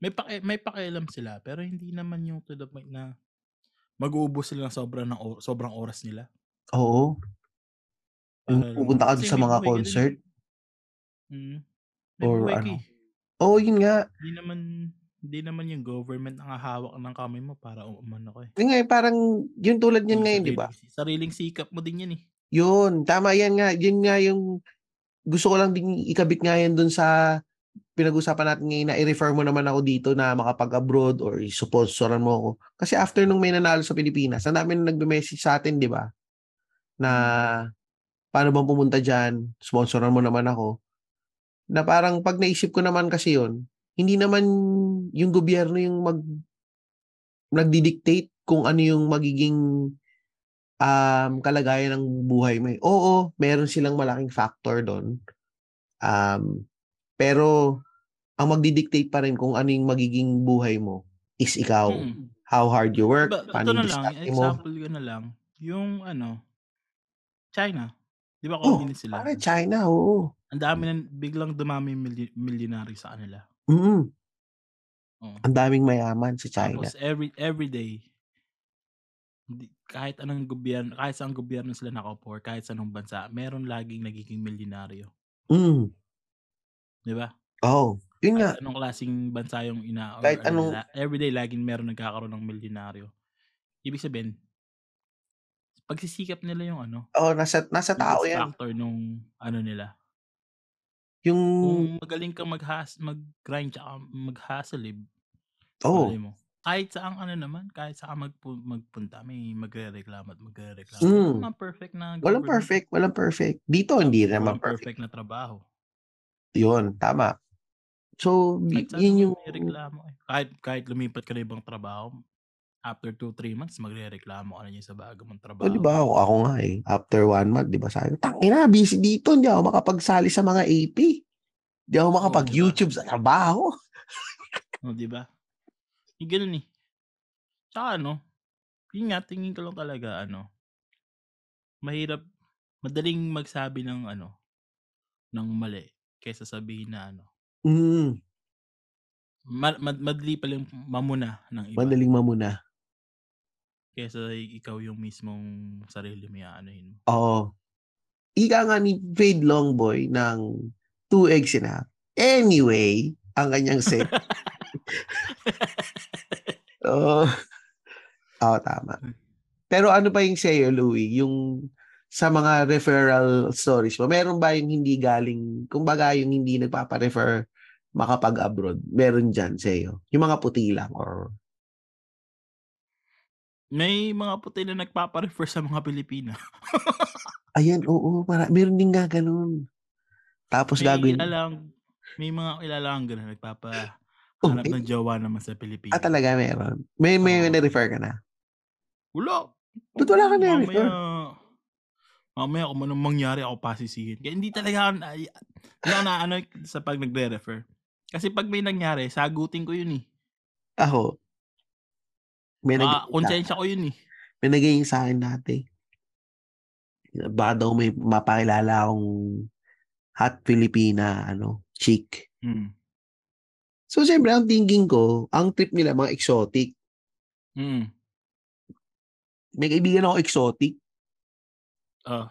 may, paki, may pakialam sila, pero hindi naman yung to the point na mag-uubos sila ng sobrang, ng, sobrang oras nila. Oo. Yung uh, pupunta ka sa mga concert. Mm. Or ano. Oo, oh, yun nga. Hindi naman hindi naman yung government ang hawak ng kamay mo para umano ko eh. Yun nga, eh, parang yung tulad niyan ngayon, di ba? Sariling sikap mo din yan eh. Yun, tama yan nga. Yun nga yung gusto ko lang din ikabit nga yan dun sa pinag-usapan natin ngayon na i-refer mo naman ako dito na makapag-abroad or i-sponsoran mo ako. Kasi after nung may nanalo sa Pilipinas, ang dami na nagbe-message sa atin, di ba? na paano bang pumunta dyan, sponsoran mo naman ako. Na parang pag naisip ko naman kasi yon hindi naman yung gobyerno yung mag nagdi-dictate kung ano yung magiging um, kalagayan ng buhay mo. Eh. Oo, meron silang malaking factor doon. Um, pero ang magdi-dictate pa rin kung ano yung magiging buhay mo is ikaw. Hmm. How hard you work, ba, paano yung na lang, example ko na lang, yung ano, China. 'Di ba Oh, communist sila? pare China, oo. Ang dami ng biglang dumami yung milyo milyonary sa kanila. Mm. Oo. Ang daming mayaman sa China. Tapos every every day kahit anong gobyerno kahit saang gobyerno sila nakaupo kahit sa anong bansa, meron laging nagiging milyonaryo. Mm. 'Di ba? Oo, yun nga. Kahit anong klaseng bansa yung ina or Kahit ano anong everyday laging meron nagkakaroon ng milyonaryo. Ibig sabihin pagsisikap nila yung ano, Oo, nasa nasa tao yan. factor nung ano nila. Yung Kung magaling kang maghas mag-grind tsaka mag-hustle eh, malay mo. Kahit saang ano naman, kahit saan magpu magpunta may magrereklamo at magrereklamo. Hmm. Walang perfect na Walang government. perfect, walang perfect. Dito hindi naman Walang perfect. perfect na trabaho. Yun, tama. So, Kahit saan yun naman yung may reklamo eh. Kahit kahit lumipat ka na ibang trabaho, after 2-3 months magrereklamo ka na niya sa bago mong O, di trabaho. ba? Ako, ako nga eh. After one month, di ba? Sabi tangina, busy dito. Hindi ako makapagsali sa mga AP. Hindi ako makapag-YouTube sa trabaho. O, di ba? Yung ganun eh. Tsaka ano, yun nga, tingin ko lang talaga, ano, mahirap, madaling magsabi ng ano, ng mali, kaysa sabihin na ano, Mm, ma- mad- madali palang mamuna ng iba, madaling mamuna. kaysa ikaw yung mismong sarili mo aanuhin mo. Oo. Ika nga ni Fade Longboy ng two eggs and a half. Anyway, ang kanyang set. Oo. Oo, tama. Pero ano pa yung sa'yo, Louie? Yung sa mga referral stories mo, meron ba yung hindi galing, kumbaga yung hindi nagpapa-refer makapag-abroad? Meron dyan sa'yo? Yung mga puti lang or... May mga puti na nagpapa-refer sa mga Pilipina. Ayan, oo. Para, meron din nga ganun. Tapos May gagawin... isa lang, May mga kilala kang gano'n, nagpapa Oh, hanap eh, ng jowa naman sa ah, Pilipinas. talaga meron. May, may Oo. na-refer ka na. Wala. Ba't wala ka na-refer? mamaya kung anong mangyari ako pasisihin. Kaya hindi talaga ako, na- hindi ako na ano sa pag nagre-refer. Kasi pag may nangyari, sagutin ko yun eh. Ako. May nag konsensya ko yun eh. may naging sa akin dati. Baka daw may mapakilala akong hot Filipina, ano, chick. Mm. So, siyempre, ang thinking ko, ang trip nila, mga exotic. Mm. May kaibigan ako exotic. Oh.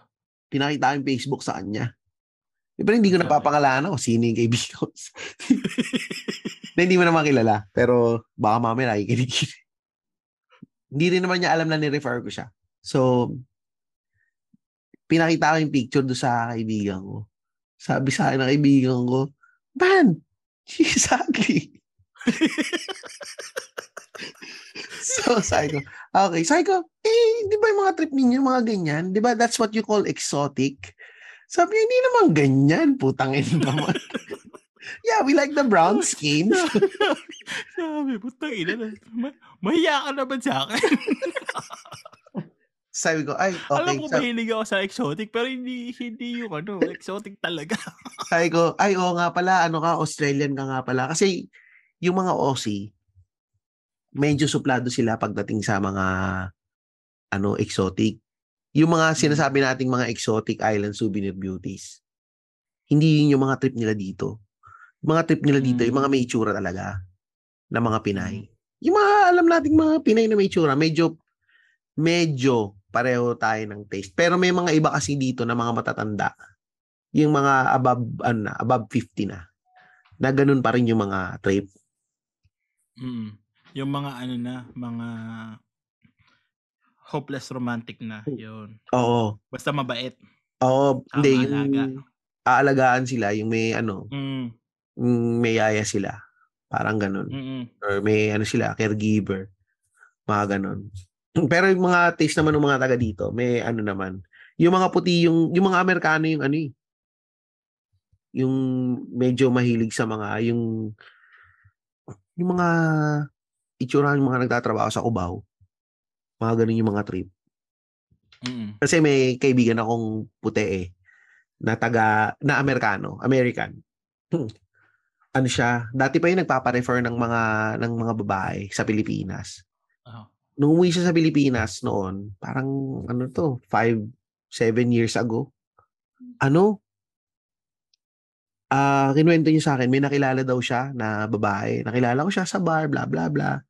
Pinakita ko yung Facebook sa kanya. Pero hindi ko napapangalanan kung sino yung kaibigan na hindi mo naman kilala. Pero baka mamaya nakikinig. hindi rin naman niya alam na ni-refer ko siya. So, pinakita ko yung picture do sa kaibigan ko. Sabi sa akin ng kaibigan ko, Man, she's ugly. so, sabi ko, okay. Sabi ko, eh, di ba yung mga trip ninyo, mga ganyan? Di ba that's what you call exotic? Sabi niya, hindi naman ganyan. Putang ina naman. yeah, we like the brown skin. Sabi, putang ina na. Ma- mahiya ka naman sa akin. Sabi ko, ay, okay. Alam ko Sabi, mahilig ako sa exotic, pero hindi hindi yung ano, exotic talaga. sabi ko, ay, oo nga pala, ano ka, Australian ka nga pala. Kasi yung mga Aussie, medyo suplado sila pagdating sa mga ano exotic. Yung mga sinasabi nating mga exotic island souvenir beauties. Hindi yun yung mga trip nila dito. Yung mga trip nila dito, yung mga may itsura talaga na mga Pinay. Yung mga alam nating mga Pinay na may itsura, medyo medyo pareho tayo ng taste. Pero may mga iba kasi dito na mga matatanda. Yung mga above ano na, above 50 na. Na ganun pa rin yung mga trip. Mm. Yung mga ano na, mga hopeless romantic na, yun. Oo. Basta mabait. Oo, Tama, hindi yung alaga. aalagaan sila, yung may ano, Mm. may yaya sila. Parang ganun. Mm. Or may ano sila, caregiver. Mga ganun. Pero yung mga taste naman ng mga taga dito, may ano naman. Yung mga puti, yung, yung mga Amerikano yung ano eh. Yung medyo mahilig sa mga, yung yung mga itsura yung mga nagtatrabaho sa Cubao. Mga ganun yung mga trip. Mm. Kasi may kaibigan akong puti eh, na taga, na Amerikano, American. ano siya, dati pa yung nagpapa-refer ng mga, ng mga babae sa Pilipinas. Oh. Nung umuwi siya sa Pilipinas noon, parang ano to, five, seven years ago. Ano? Ah, kinuwento niya sa akin, may nakilala daw siya na babae. Nakilala ko siya sa bar, bla bla bla.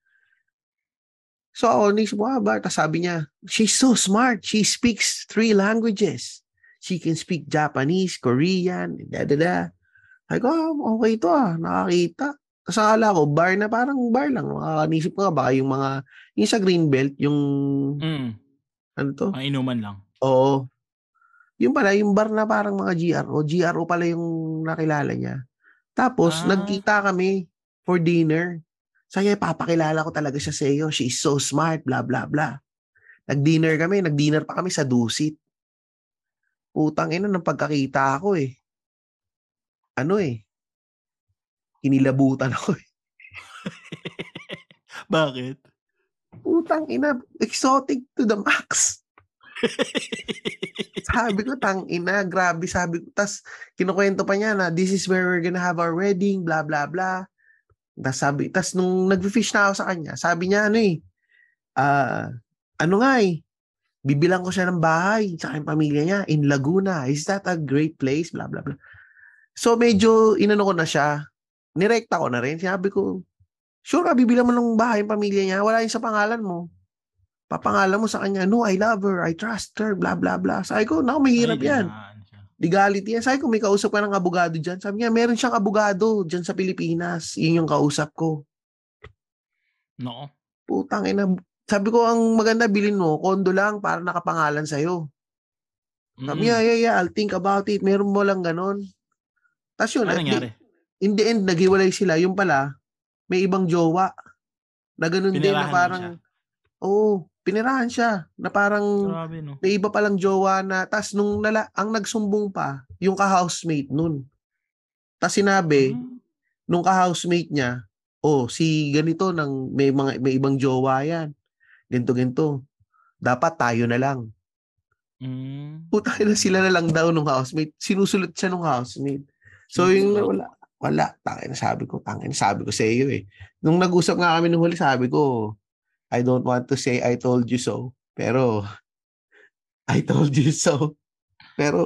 So ako, nisip ko, ah, bar. Tapos sabi niya, she's so smart. She speaks three languages. She can speak Japanese, Korean, da da da. Sabi ko, ah, okay to ah, nakakita. Tapos akala ko, bar na parang bar lang. Makakanisip ko nga baka yung mga, yung sa Greenbelt, yung, Mm. ano to? Mga inuman lang. Oo. Yung pala, yung bar na parang mga GRO. GRO pala yung nakilala niya. Tapos, Ah. nagkita kami for dinner. Saya, papakilala ko talaga siya sa iyo. She is so smart, blah, blah, blah. Nag-dinner kami. Nag-dinner pa kami sa Dusit. Putang ina, ng pagkakita ako eh. Ano eh. Inilabutan ako eh. Bakit? Putang ina, exotic to the max. sabi ko, tang ina, grabe, sabi ko. Tapos, kinukwento pa niya na, this is where we're gonna have our wedding, blah, blah, blah. Tapos sabi, tapos nung nag-fish na ako sa kanya, sabi niya, ano eh, ah, ano nga eh, bibilang ko siya ng bahay sa kanyang pamilya niya in Laguna. Is that a great place? Blah, blah, blah. So, medyo, inano ko na siya, nirekta ko na rin. Sabi ko, sure ka, bibilang mo ng bahay yung pamilya niya, wala yun sa pangalan mo papangalan mo sa kanya, no, I love her, I trust her, blah, blah, blah. Sabi ko, naku, mahirap Ay, yan. Legality yan. Sabi ko, may kausap ka ng abogado dyan. Sabi niya, meron siyang abogado dyan sa Pilipinas. Yun yung kausap ko. Nako. Putang ina. Sabi ko, ang maganda, bilhin mo, kondo lang para nakapangalan sa'yo. Sabi Mm. niya, yeah, yeah, I'll think about it. Meron mo lang ganon. Tapos yun, Ano nangyari? the- in the end, naghiwalay sila. Yung pala, may ibang jowa. Na ganun din, na Pinirahan parang, oo, pinirahan siya. Na parang, Grabe, no? may iba palang jowa na tas nung nala, ang nagsumbong pa yung ka-housemate nun. Tapos sinabi, Hmm. nung ka-housemate niya, oh, si ganito nang may mga may ibang jowa yan. Ganto ganto. Dapat tayo na lang. Hmm. Puta na sila na lang daw nung housemate. Sinusulat siya nung housemate. So yung wala wala tangin sabi ko tangin sabi ko sa iyo eh. Nung nag-usap nga kami nung huli sabi ko I don't want to say I told you so pero I told you so. Pero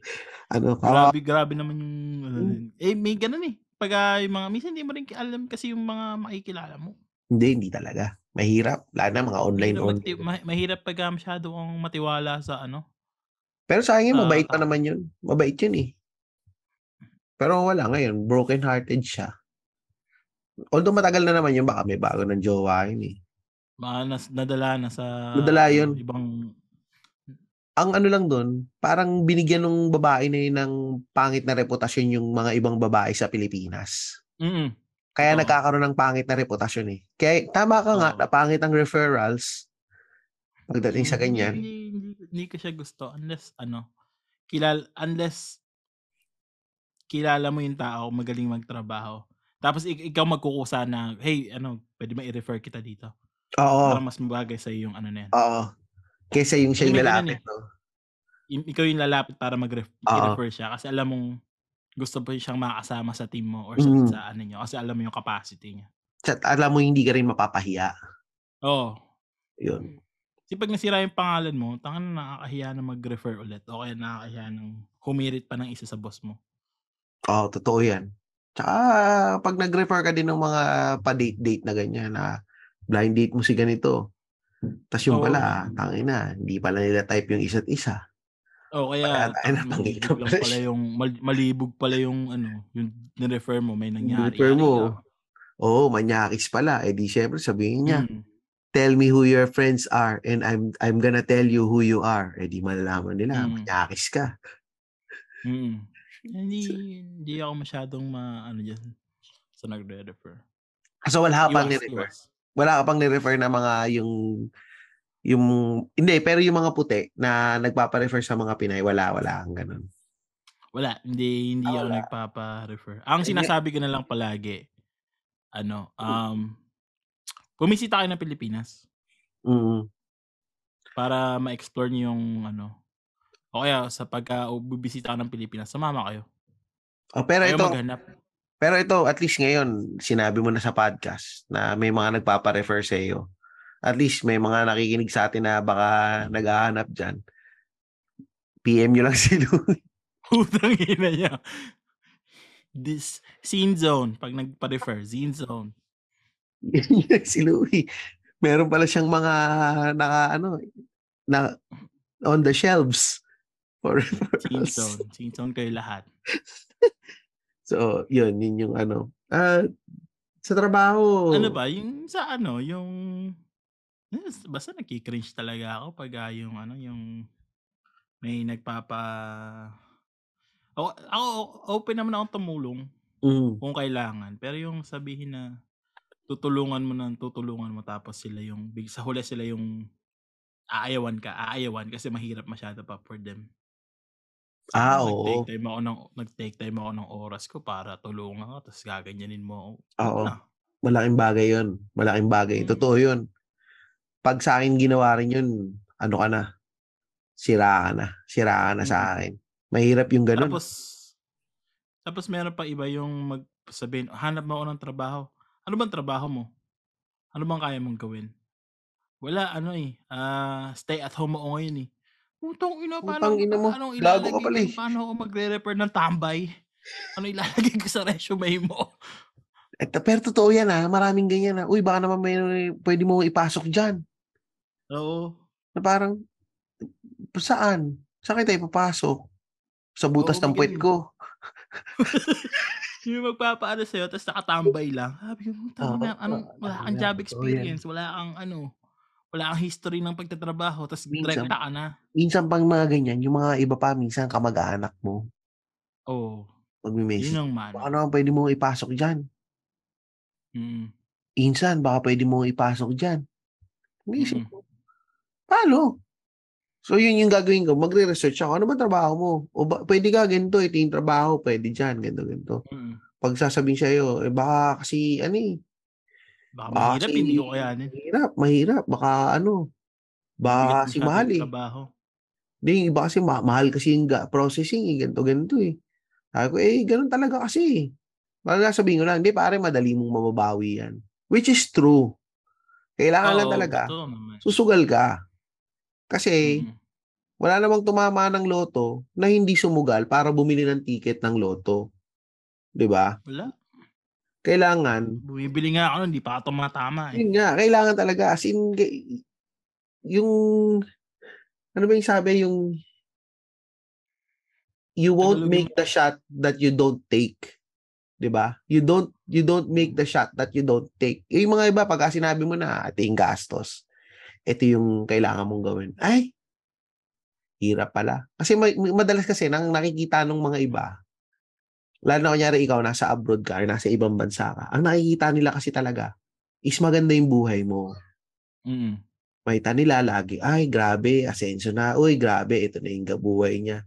ano kawa, grabe, grabe naman yung ano Hmm. Eh, may ganun eh. Pag ah, yung mga, minsan hindi mo rin alam kasi yung mga makikilala mo. hindi hindi talaga. Mahirap. Lalo na mga online Mahirap, only. mati- ma- mahirap pag ah, masyado kang matiwala sa ano. Pero sa akin mabait pa tama. naman yun. Mabait yun eh. Pero wala ngayon, broken hearted siya. Although matagal na naman yun, baka may bago ng jowa yun eh. Baka nas, nadala na sa Nadala yun. ibang ang ano lang doon, parang binigyan ng babae na yun ng pangit na reputasyon yung mga ibang babae sa Pilipinas. Mm. Kaya Oo. nagkakaroon ng pangit na reputasyon eh. Kaya tama ka nga, Oo. na pangit ang referrals pagdating sa ganyan. Hindi, hindi, hindi ko siya gusto unless ano, kilal unless kilala mo yung tao, magaling magtrabaho. Tapos ik- ikaw magkukusa na, hey, ano, pwede ba i-refer kita dito? Oo, Para mas mabagay sa yung ano na yan. oo. Kesa yung siya yung lalapit, no? I- ikaw yung lalapit para mag-refer siya kasi alam mong gusto pa siyang makasama sa team mo or sa, Mm. sa ano niyo kasi alam mo yung capacity niya. At alam mo, hindi ka rin mapapahiya. Oo. Yun. Kasi pag nasira yung pangalan mo, tangan na nakakahiya na mag-refer ulit o kaya nakakahiya ng humirit pa ng isa sa boss mo. Oo, totoo yan. Tsaka, pag nag-refer ka din ng mga pa-date-date na ganyan, na blind date mo si ganito. Tapos yung Oo. pala, tangin na, hindi pala nila type yung isa't isa. O Kaya tangina malibog pala pala yung mal- malibog pala yung ano, yung ni-refer mo may nangyari. Refer mo. Oo, oh, manyakis pala. Eh di syempre sabihin niya, Mm. tell me who your friends are and I'm I'm gonna tell you who you are. Eh di malalaman nila, Mm. manyakis ka. Mm. Hindi hindi ako masyadong ma ano diyan sa nagre-refer. So wala pang ni-refer. iwas. Wala ka pang ni-refer na mga yung yung hindi pero yung mga puti na nagpapa-refer sa mga Pinay wala wala ang ganun. Wala, hindi hindi Ah, ako wala. nagpapa-refer. Ang sinasabi ko na lang palagi ano, um bumisita kayo ng Pilipinas Mm. para ma-explore niyo yung ano o kaya sa pagka bibisita ng Pilipinas, sumama kayo. Oh, pero Kayo ito, maghanap. Pero ito at least ngayon sinabi mo na sa podcast na may mga nagpapa-refer sa iyo. At least may mga nakikinig sa atin na baka naghahanap diyan. PM nyo lang si Louie. Putang ina niya. This scene zone pag nagpa-refer, scene zone. Si Louie. Meron pala siyang mga naka ano na on the shelves for Scene zone. Scene zone kayo lahat. So, yun, yun yung ano. Ah, sa trabaho. Ano ba, yung sa ano, yung Yes, basta nagki-cringe talaga ako pag ah, yung ano, yung may nagpapa ako, ako open naman akong tumulong Mm. kung kailangan. Pero yung sabihin na tutulungan mo ng tutulungan mo tapos sila yung big sa huli sila yung aayawan ka, aayawan kasi mahirap masyado pa for them. Ah, oo. Nag-take time ako ng nag-take time ako ng oras ko para tulungan ka tapos gaganyanin mo ako. Oo. Na. Malaking bagay yun. Malaking bagay. Mm. Totoo yun. Pag sa akin ginawa rin yun, ano ka na? Sira ka na. Sira ka na sa Mm. akin. Mahirap yung ganun. Tapos tapos meron pa iba yung magsabihin, hanap mo ako ng trabaho. Ano bang trabaho mo? Ano bang kaya mong gawin? Wala, ano eh. ah stay at home ako ngayon eh. Putang ina, paano, Putang ina mo, paano gago ka ilalagay pala eh. paano ako magre-refer ng tambay? Ano ilalagay ko sa resume mo? Et, pero totoo yan ha. Maraming ganyan ha. Uy, baka naman may pwede mo ipasok dyan. Oo. Na parang, saan? Saan kita ipapasok? Sa butas Oo, ng puwet ko. yung magpapaano sa'yo, tapos nakatambay lang. Sabi ko, Oo, "Putang ina, anong, wala ano kang job experience, wala kang ano, wala kang history ng pagtatrabaho, tapos Minsan. direkta ka na. Minsan pang mga ganyan, yung mga iba pa, minsan kamag-anak mo, Oo. magme-message. Yun ang mano. Baka naman pwede mo ipasok dyan. Mm. Insan, baka pwede mo ipasok dyan. Naisip Mm. ko, paano? So, yun yung gagawin ko. Magre-research ako. Ano ba trabaho mo? O ba, pwede ka ganito. Ito yung trabaho. Pwede dyan. Ganito, ganito. Mm. Pag sasabihin sa'yo, eh baka kasi, ano eh. Baka Baka mahirap, kasi- hindi ko kayanin. Mahirap, mahirap. Baka ano. Baka masyado mahal eh. Trabaho. Hindi, iba kasi ma- mahal kasi yung processing eh. Ganito, ganito eh. Sabi ko, eh, ganun talaga kasi eh. Parang sabihin ko lang, hindi pare, madali mong mababawi yan. Which is true. Kailangan lang Oo, talaga, susugal ka. Kasi, Mm. wala namang tumama ng loto na hindi sumugal para bumili ng ticket ng loto. 'Di ba? Wala. Kailangan, Bumibili nga ako, hindi pa ako tumatama eh. yun nga, kailangan talaga as in yung ano ba yung sabi yung you won't make the shot that you don't take. 'Di ba? You don't you don't make the shot that you don't take. Yung mga iba pag sinabi mo na ito yung gastos. Ito yung kailangan mong gawin. Ay, hirap pala. Kasi may, madalas kasi nang nakikita ng mga iba, lalo na kunyari ikaw nasa abroad ka or nasa ibang bansa ka, ang nakikita nila kasi talaga is maganda yung buhay mo. Mm. Makita nila lagi, ay grabe, asenso na, uy grabe, ito na yung buhay niya.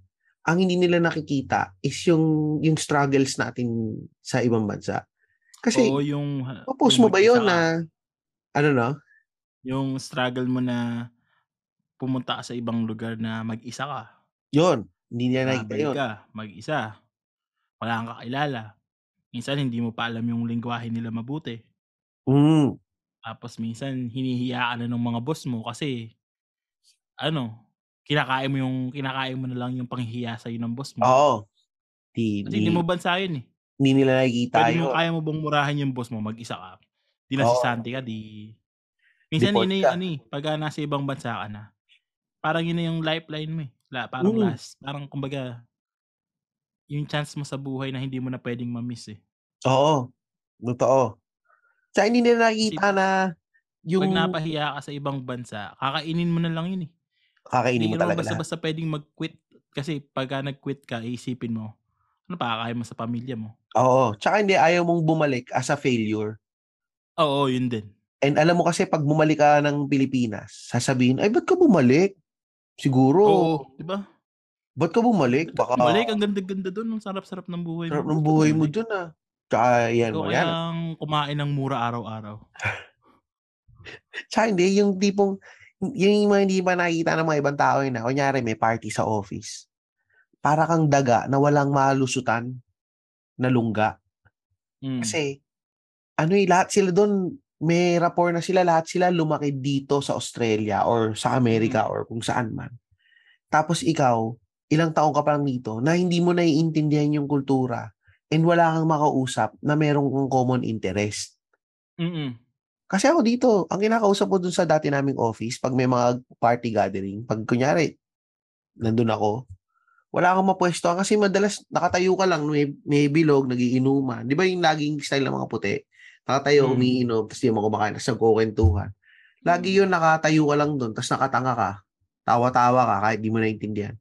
Ang hindi nila nakikita is yung yung struggles natin sa ibang bansa. Kasi, Oo, yung... post mo ba yun na, ano no? Yung struggle mo na pumunta ka sa ibang lugar na mag-isa ka. Yun, hindi niya nakikita yun. ka, mag-isa. Wala kang kakilala. Minsan hindi mo pa alam yung lingwahe nila mabuti. Mm, Tapos minsan hinihiya ka na ng mga boss mo kasi ano, kinakain mo yung kinakain mo na lang yung panghihiya sa ng boss mo. oo. Di, Kasi di, hindi mo bansa yun eh. hindi nila nakikita Pwede mo yun. kaya mo bang murahin yung boss mo mag-isa ka. Di na si Oo. Santi ka, di Minsan Deport yun na ka. yung ano eh, pag ah, nasa ibang bansa ka na. Parang yun na yung lifeline mo eh. La, parang Mm. last, parang kumbaga yung chance mo sa buhay na hindi mo na pwedeng ma-miss eh. Oo. Totoo. Sa hindi nila nakikita na yung Pag napahiya ka sa ibang bansa, kakainin mo na lang yun eh. kakainin Hindi mo talaga lahat. basta-basta pwedeng mag-quit. Kasi pagka nag-quit ka, iisipin mo, ano pakakain mo sa pamilya mo? Oo. Tsaka hindi, ayaw mong bumalik as a failure. Oo, yun din. And alam mo kasi pag bumalik ka ng Pilipinas, sasabihin, ay, ba't ka bumalik? Siguro, Oo, di ba? Ba't ka bumalik? Baka Balik, ang ganda-ganda doon. Ang sarap-sarap ng buhay sarap mo. ng buhay mo bumalik? dun ah. Tsaka yan, mo, yan. kayang kumain ng mura araw-araw. Tsaka hindi, yung tipong, yung mga hindi pa nakikita ng mga ibang tao yun na, kunyari may party sa office. Para kang daga na walang malusutan na lungga. Mm. Kasi, ano eh, lahat sila doon, may rapport na sila, lahat sila lumaki dito sa Australia or sa Amerika Mm. or kung saan man. Tapos ikaw, ilang taong ka pa lang dito na hindi mo naiintindihan yung kultura and wala kang makausap na merong common interest. Mm-mm. Kasi ako dito, ang kinakausap ko dun sa dati naming office, pag may mga party gathering, pag kunyari, nandun ako, wala kang mapwesto kasi madalas nakatayo ka lang, may, may bilog, nagiinuman. Di ba yung laging style ng mga puti? Nakatayo, Mm. umiinom, tapos di mo kumakain, tapos nagkukwentuhan. Lagi yun, nakatayo ka lang dun, tapos nakatanga ka, tawa-tawa ka, kahit di mo naintindihan.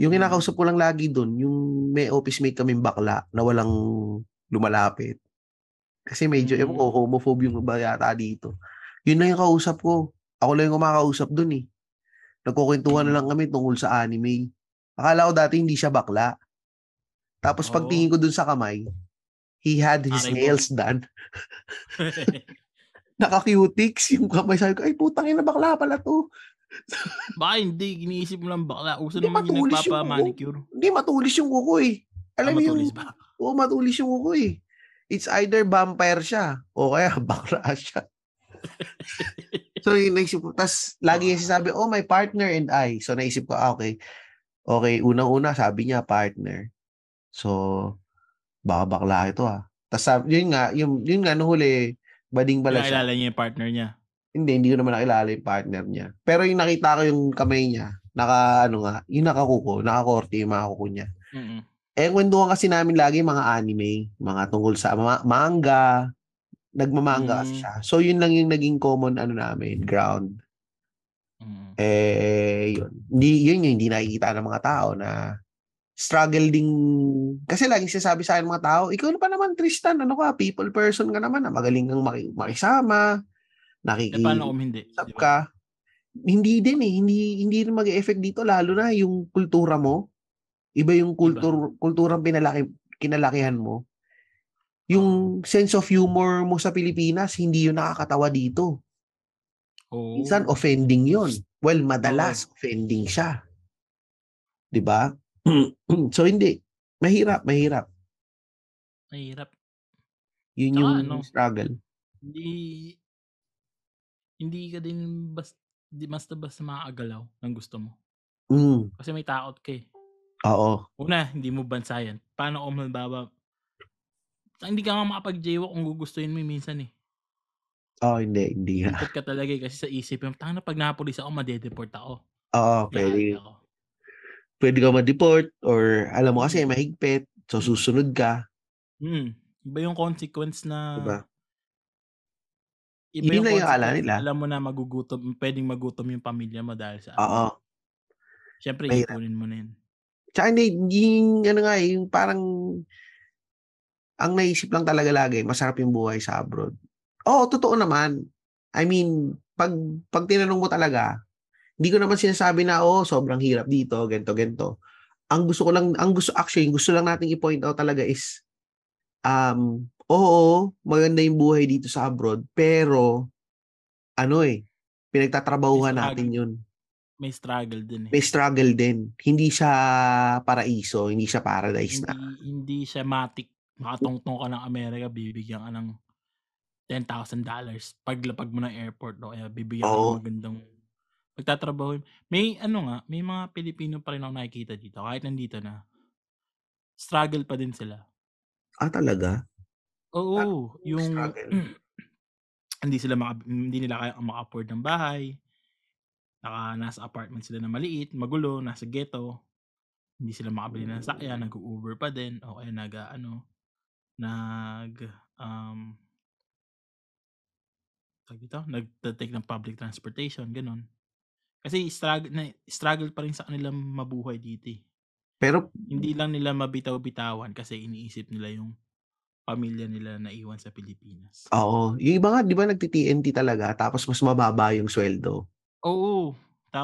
Yung Mm. kinakausap ko lang lagi dun, yung may office mate kaming bakla na walang lumalapit. Kasi medyo, Mm. ewan ko, homophobe yung iba yata dito. Yun na yung kausap ko. Ako lang yung kumakausap dun eh. Nagkukwentuhan na Mm. lang kami tungkol sa anime. Akala ko dati hindi siya bakla. Tapos Oo. pagtingin ko dun sa kamay, he had his Aray mo. nails done. Naka-cutics yung kamay. Sabi ko, ay putang ina bakla pala to. Baka hindi, iniisip mo lang bakla. Uso naman yung yung nagpapa-manicure. Hindi, matulis yung kuko eh. Ah, Alam mo yung, matulis ba? oo, matulis yung kuko eh. It's either vampire siya o kaya bakla siya. so, yun naisip ko. Tapos, lagi yung sinasabi, oh, my partner and I. So, naisip ko, ah, okay. Okay, unang-una, sabi niya, partner. So, baka bakla ito ah. Tapos, yun nga, yung, yun nga, nung huli, bading pala siya. Nakilala niya yung partner niya. Hindi, hindi ko naman nakilala yung partner niya. Pero yung nakita ko yung kamay niya, naka, ano nga, yung nakakuko, nakakorte yung mga kuko niya. Mm-mm. Eh, kwentuhan kasi namin lagi mga anime, mga tungkol sa ma- manga, nagmamanga kasi Mm. siya. So, yun lang yung naging common, ano namin, ground. Mm. Eh, yun. Hindi, yun yung hindi nakikita ng mga tao na struggle ding, kasi laging sinasabi sa akin mga tao, ikaw na pa naman, Tristan, ano ka, people person ka naman, ah, magaling kang maki- makisama, Eh, paano kung hindi? Di ba? ka. Hindi din, eh, hindi hindi rin mag-e-effect dito lalo na yung kultura mo. Iba yung kultur kulturang pinalaki kinalakihan mo. Yung sense of humor mo sa Pilipinas, hindi yun nakakatawa dito. Minsan Oo. offending yun. Well, madalas offending siya. 'Di ba? So hindi, mahirap, mahirap. Mahirap. Yun Tsaka yung ano struggle. Hindi hindi ka din bas di basta-basta makakagalaw ng gusto mo. Hmm. Kasi may takot ka, eh. Oo. Una, hindi mo bansa 'yan. Paano kung halimbawa hindi ka nga makapag-jaywalk kung gugustuhin mo, minsan, eh. Oo, hindi, hindi nga. Malungkot ka talaga, eh, kasi sa isip mo, "Tangina 'pag napulis ako made-deport ako." Oo, Yari puwede ako. puwede kang ma-deport or alam mo kasi Mm. mahigpit, so Mm. susunod ka. Mm, iba yung consequence na ba? Iba yung lang yung consequence nila. na alam mo na magugutom puwedeng magutom yung pamilya mo dahil sa. Oo. Siyempre iipunin mo na yun. Tsaka hindi yung ano nga, eh, yung parang ang naisip lang talaga lagi masarap yung buhay sa abroad. Oo, totoo naman. I mean, 'pag 'pag tinanong mo talaga, hindi ko naman sinasabi na, "Oo, sobrang hirap dito, ganito, ganito." Ang gusto ko lang ang gusto actually, gusto lang nating i-point out talaga is, um, oo, maganda yung buhay dito sa abroad, pero ano, eh, pinagtatrabahuhan natin yun. May struggle din, eh. May struggle din. Hindi siya paraiso, hindi siya paradise na Hindi hindi siya matic makatungtong ka ng Amerika bibigyan ka ng $10,000 paglapag mo ng airport o kaya bibigyan ka ng Oo. magandang pagtatrabahuhin may ano nga, may mga Pilipino pa rin akong nakikita dito kahit nandito na. Struggle pa din sila. Ah, talaga? Oo, yung struggle? hindi sila maka hindi nila kayang maka-afford ng bahay. Naka nasa apartment sila na maliit, magulo, nasa ghetto. Hindi sila makabili ng sasakyan, nag-u-Uber pa din o kaya nag-aano, nag, um tawag dito, nagta-take ng public transportation, gano'n. Kasi struggle na struggle pa rin sa kanilang mabuhay dito, eh. Pero Hindi lang nila mabitaw-bitawan kasi iniisip nila yung pamilya nila na naiwan sa Pilipinas. Oo, yung iba nga 'di ba nagti-TNT talaga tapos mas mababa yung sweldo. Oo,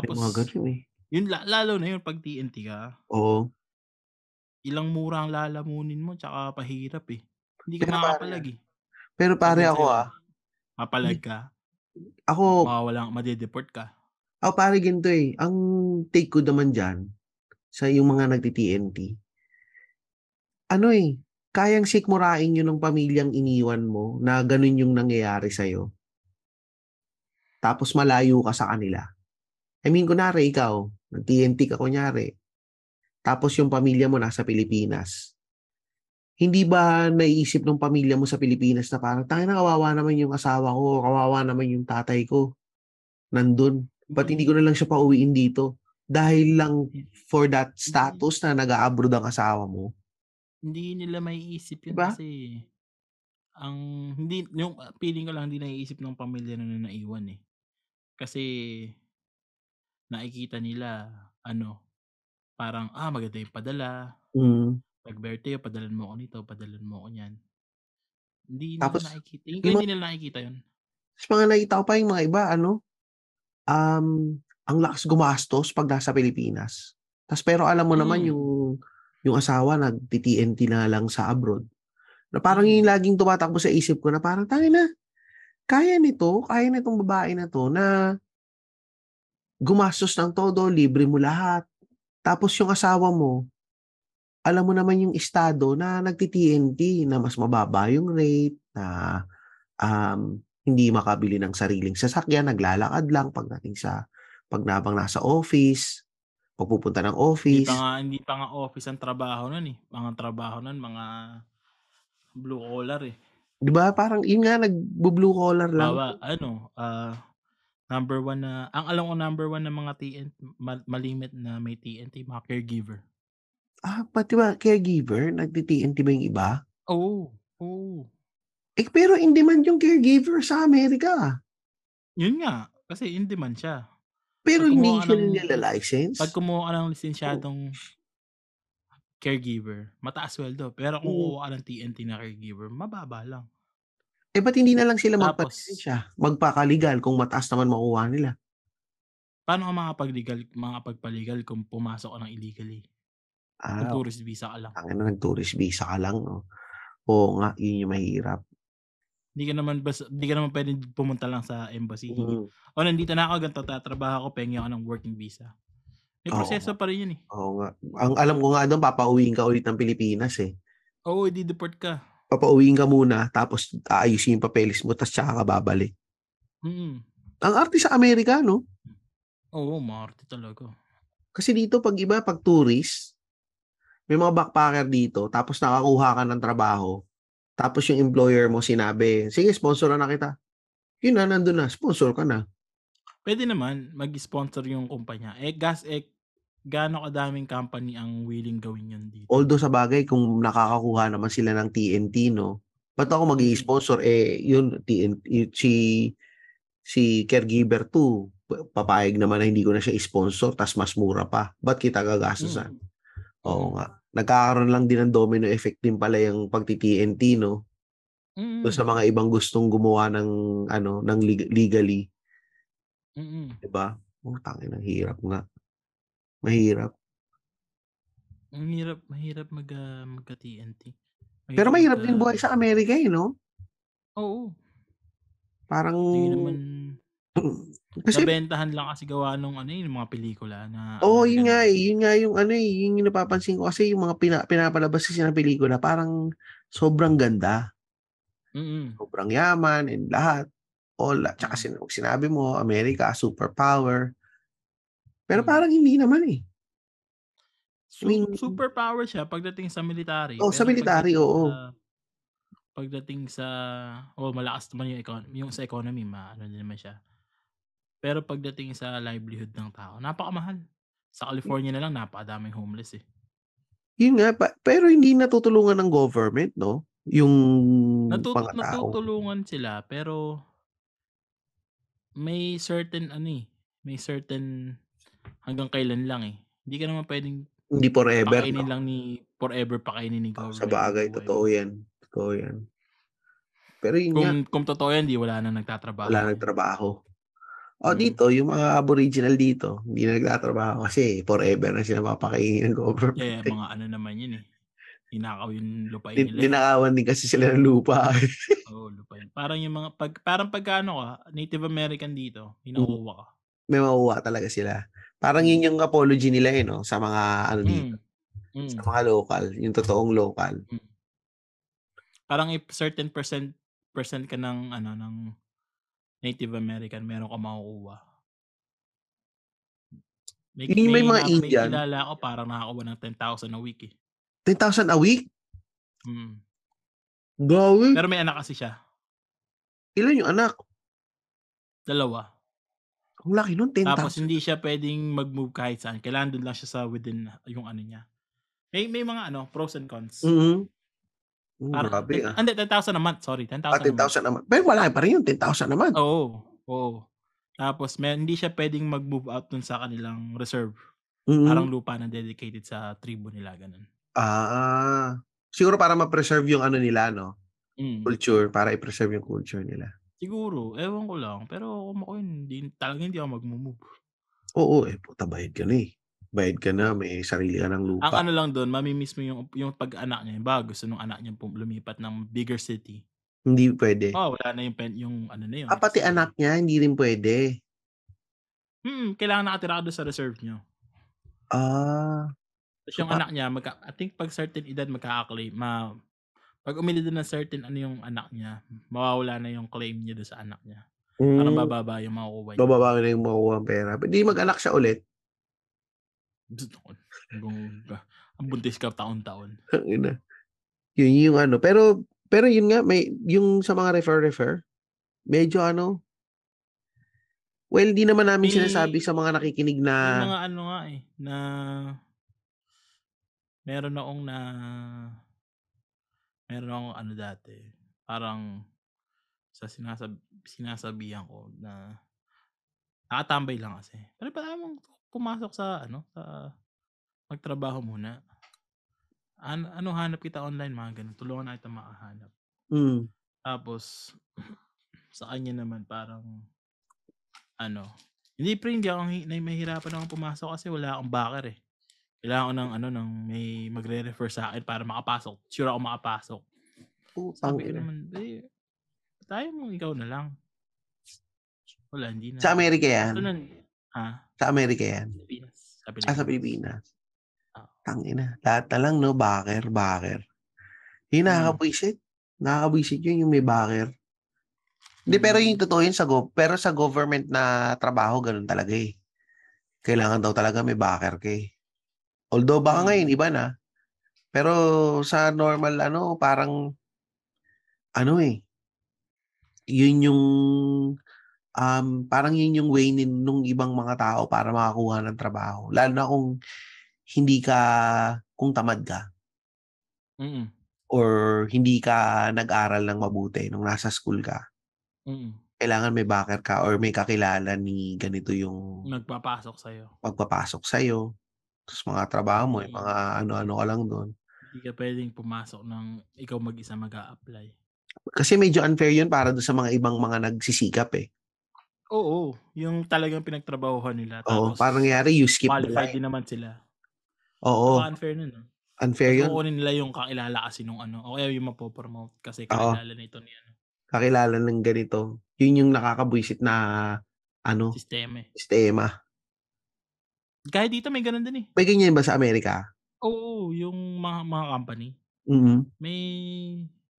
May tapos mga gano'n, eh. yun la lalo na yun 'pag TNT ka. Oo. Ilang mura ang lalamunin mo tsaka pahirap, eh. Hindi ka Pero pare makakapalag, eh. pero pare ako, ah papalag ka Ako mawawalan made-deport ka. ako pare ganito, eh, ang take ko naman diyan, sa yung mga nagti-TNT ano, eh, kayang sikmurain yun ng pamilyang iniwan mo na gano'n yung nangyayari sa'yo. Tapos malayo ka sa kanila. I mean kunwari ikaw, nag-TNT ka kunyari, tapos yung pamilya mo nasa Pilipinas. Hindi ba naiisip nung pamilya mo sa Pilipinas na parang, "Tangina kawawa naman yung asawa ko, kawawa naman yung tatay ko, nandun. Ba't hindi ko na lang siya pauwiin dito?" Dahil lang for that status na nag-a-abroad ang asawa mo. Hindi nila maiisip 'Di yun ba? kasi ang hindi yung feeling ko lang hindi naiisip ng pamilya na naiwan, eh. Kasi nakikita nila ano, parang, ah, maganda yung padala. Mm. 'Pag birthday padalhan mo ako nito, padalhan mo ako niyan. Hindi nila Tapos nakikita tingin ko yung mga hindi nila nakikita yun. Ta's mga nakita ko pa yung mga iba ano, um, ang lakas gumastos 'pag nasa Pilipinas. Ta's pero alam mo naman Hmm. yung yung asawa nagti-TNT na lang sa abroad. Na parang Mm. yung laging tumatakbo sa isip ko na parang, "Tangina, kaya nito, kaya nitong babae na 'to na gumastos ng todo, libre mo lahat. Tapos yung asawa mo, alam mo naman yung estado na nagti-TNT na mas mababa yung rate, na, um, hindi makabili ng sariling sasakyan, naglalakad lang pagdating sa 'pag habang nasa office, 'pag pupunta ng Hindi pa office." nga hindi pa nga office ang trabaho nun, eh. Ang trabaho nun mga blue collar, eh. 'Di ba parang yun nga nagbu-blue collar lang. Halimbawa ano, ah, number 1 na ang alam ko number 1 na mga TN ma malimit na may TNT mga caregiver. Ah, pati ba caregiver, nagti-TNT ba yung iba? Oo, oo. Eh, pero in demand yung caregiver sa Amerika. Yun nga, kasi in demand siya. Pero hindi sila ng nila-license? 'pag kumuha ka ng lisensyadong caregiver, mataas sweldo. Pero kung kukuha ka ng TNT na caregiver, mababa lang. Eh, ba't hindi na lang sila magpalisensya, magpaka-legal kung mataas naman makukuha nila? Paano ka makakapag-legal makakapagpa-legal kung pumasok ka ng illegally? Kung Ah, tourist visa ka lang. tangina nag-tourist visa ka lang 'no? Oo nga, yun yung mahirap. Hindi ka naman bas hindi ka naman puwedeng pumunta lang sa embassy, Mm. "Oh, nandito na ako, ganito tatrabaho ako, pahingi ako ng working visa." May Oo proseso nga. pa rin yun, eh. Oo nga. Ang alam ko nga dun papauwiin ka ulit ng Pilipinas, eh. Oo, ide-deport ka. Papauwiin ka muna tapos aayusin yung papeles mo ta's tsaka ka babalik. Mm. Ang arte sa Amerika 'no? Oo, maarte talaga. Kasi dito 'pag iba 'pag tourist, may mga backpacker dito tapos nakakuha ka ng trabaho, tapos yung employer mo sinabi, "Sige sponsoran na kita." Yun na, nandun na, sponsor ka na. Puwede naman mag-sponsor yung kumpanya, eh, gas eh, gaano kadaming company ang willing gawin yun dito? Although sabagay kung nakakakuha naman sila ng TNT 'no, ba't ako Mm. mag-i-sponsor, eh, yun TN yu si si caregiver 2 pa papayag naman na hindi ko na siya i-sponsor ta's mas mura pa, ba't kita gagastusan? Mm. Oo nga. Nagkakaroon lang din ng domino effect din pala yung pagti-TNT 'no? Dun sa Mm. mga ibang gustong gumawa ng ano, ng leg legally. Mm. 'Di ba? Oh, tangina ang hirap nga. Mahirap. Ang hirap mahirap mag, ah, magka-TNT. Pero mahirap magka din buhay sa Amerika, eh, 'no? Oo. Parang Hindi naman kasi nabentahan lang kasi gawa nung ano, yung mga pelikula na Oo, yun American nga, eh. Yun nga yung ano, eh, yun yung napapansin ko kasi yung mga pina pinapalabas kasi na pelikula parang sobrang ganda. Mm. Sobrang yaman and lahat. All tsaka Mm. sin sinabi mo Amerika superpower. Pero parang hindi naman, eh. I mean superpower siya pagdating sa military, Oh, sa military, oo. sa pagdating sa oo, malakas naman yung econ yung sa economy maano din naman siya. Pero pagdating sa livelihood ng tao, napakamahal. Sa California na lang napakadaming homeless, eh. Yun nga pa pero hindi natutulungan ng government 'no, yung Natut mga tao. natutulungan sila pero may certain ano, eh, may certain hanggang kailan lang, eh. Hindi ka naman puwedeng Hindi forever, pakainin 'no? lang ni forever pakainin ni Oh, government sabagay buhay totoo yan, totoo yan. Pero yun nga Kung kung totoo yan 'di wala nang nagtatrabaho. Wala nagtrabaho. Oh, Mm. dito yung mga aboriginal dito, hindi na nagtatrabaho kasi forever na sila papakainin ng government, eh. mga ano naman yun, eh, ninakaw yung Nin nila, ninakawan din kasi sila ng lupa. Oo, lupain. Parang yung mga pag parang pagka ano ka, Native American dito, Mm. kinukuha ka. May makukuha talaga sila. Parang Mm. yun yung apology nila, eh, 'no, sa mga ano dito, Mm. sa Mm. mga lokal, yung totoong lokal. Hmm. Parang if certain percent percent ka ng ano, ng Native American meron kang makukuha. May may may mga na may Indian kilala ako parang nakakuha ng 10,000 a week, eh. 10,000 a week? Mm. Grabe. Pero may anak kasi siya. Ilan yung anak? Dalawa. Ang laki nun, Tapos 10,000. hindi siya puwedeng mag-move kahit saan, kailangan dun lang siya sa within yung ano niya. May may mga ano, pros and cons. Mm. Parang grabe, ah. hindi 10,000 a month, sorry, Ah, 10,000 a month. 10,000 a month. Pero malaki pa rin yun, 10,000 a month. Oo, oo. Tapos me hindi siya puwedeng mag-move out dun sa kanilang reserve. Mm. Parang lupa na dedicated sa tribo nila, gano'n. Ah, siguro para ma-preserve yung ano nila 'no, Mm. culture, para i-preserve yung culture nila. Siguro, ewan ko lang. Pero kung ako hindi talagang hindi ako magmo-move. Oo, eh, puta bayad ka na, eh. Bayad ka na, may sarili ka ng Ang lupa. ano lang dun, mami-miss mo yung yung pag-anak niya, halimbawa gusto nung anak niya lumipat ng bigger city. Hindi puwede. Oo, wala na yung pen yung ano na yun, Ah, pati anak niya hindi rin puwede? Mm, kailangan nakatira ka dun sa reserve niyo. Ah. So, yung pa anak niya magka I think 'pag certain edad magkaka-claim ma 'pag umili din ng certain ano yung anak niya, mawawala na yung claim niya dun sa anak niya. Parang Hmm. bababa yung makukuha niya. Bababa na yung makukuhang pera. Di mag-anak siya ulit? Ang buntis ka taon-taon. Yun yung ano, pero pero yun nga may yung sa mga refer-refer, medyo ano well, di naman namin sinasabi May sa mga nakikinig may na mga ano nga, eh, na meron akong na meron akong ano dati, parang sa sinasab sinasabihan ko na nakatambay lang kasi. "Pare pwede mong pumasok sa ano, sa magtrabaho muna. An ano hanap kita online," mga gano'n, "tulungan na kitang makahanap." Hmm. Tapos sa kanya naman parang ano Hindi pre, hindi ako mahihirapan akong pumasok kasi wala akong backer, eh. Kailangan ko ng ano, ng may magre-refer sa'kin para makapasok. Sure ako makapasok. Putang Sabi ko naman, "Eh, tayo mo ikaw na lang." Wala, hindi na. Sa Amerika Ito yan? na ha? Sa Amerika yan? Pilipinas. Sa Ah, sa Pilipinas. Pilipinas. Oo. Tangina. Lahat na lang, no? Backer, backer. Yung Mm. nakakabwisit. Nakakabwisit yun yung may backer. Hindi, pero Mm. yung totoo yun sa go pero sa government na trabaho, ganun talaga eh. Kailangan daw talaga may backer ka eh. Although baka Mm. ngayon, iba na. Pero sa normal, ano, parang, ano eh, yun yung, um, parang yun yung way nin, nung ibang mga tao para makakuha ng trabaho. Lalo na kung hindi ka, kung tamad ka Mm. or hindi ka nag-aral ng mabuti nung nasa school ka. Mm. Kailangan may backer ka or may kakilala ni ganito yung Nagpapasok sa'yo. pagpapasok sa'yo. Tapos mga trabaho mo, yung Mm. mga ano-ano ka lang doon. Hindi ka puwedeng pumasok ng ikaw mag-isa mag-a-apply. Kasi medyo unfair yun para doon sa mga ibang mga nagsisikap eh. Oo, yung talagang pinagtrabahuhan nila Oo, tapos parang nangyari, you skip the qualified line. din naman sila. Oo, Baka unfair nun, ah. unfair Tapos yun. kukunin nila yung kakilala kasi nung ano, o kaya yung mapo-promote kasi kakilala nito ni ano, Kakilala ng ganito. Yun yung nakakabwisit na ano, sistema eh. sistema. Kahit dito may ganun din eh. May ganyan ba sa Amerika? Oo, yung mga mga company. Mhm. May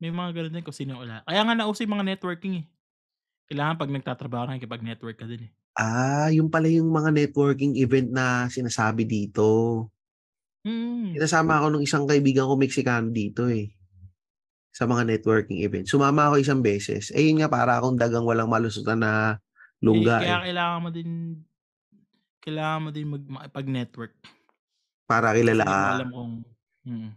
may mga ganun din kung sino wala. Kaya nga nauso yung mga networking eh. Kailangan pag nagtatrabaho ka nakikipag-network ka din eh. Ah, yung pala yung mga networking event na sinasabi dito. Mm. Sinasama ako nung isang kaibigan ko Mexicano dito eh. Sa mga networking event. Sumama ako isang beses. Eh yun nga para akong dagang walang malusutan na lungga eh, kaya eh. kailangan mo din kailangan mo din mag makipag-network. Para Kasi kilala hindi mo ka. alam kung mm.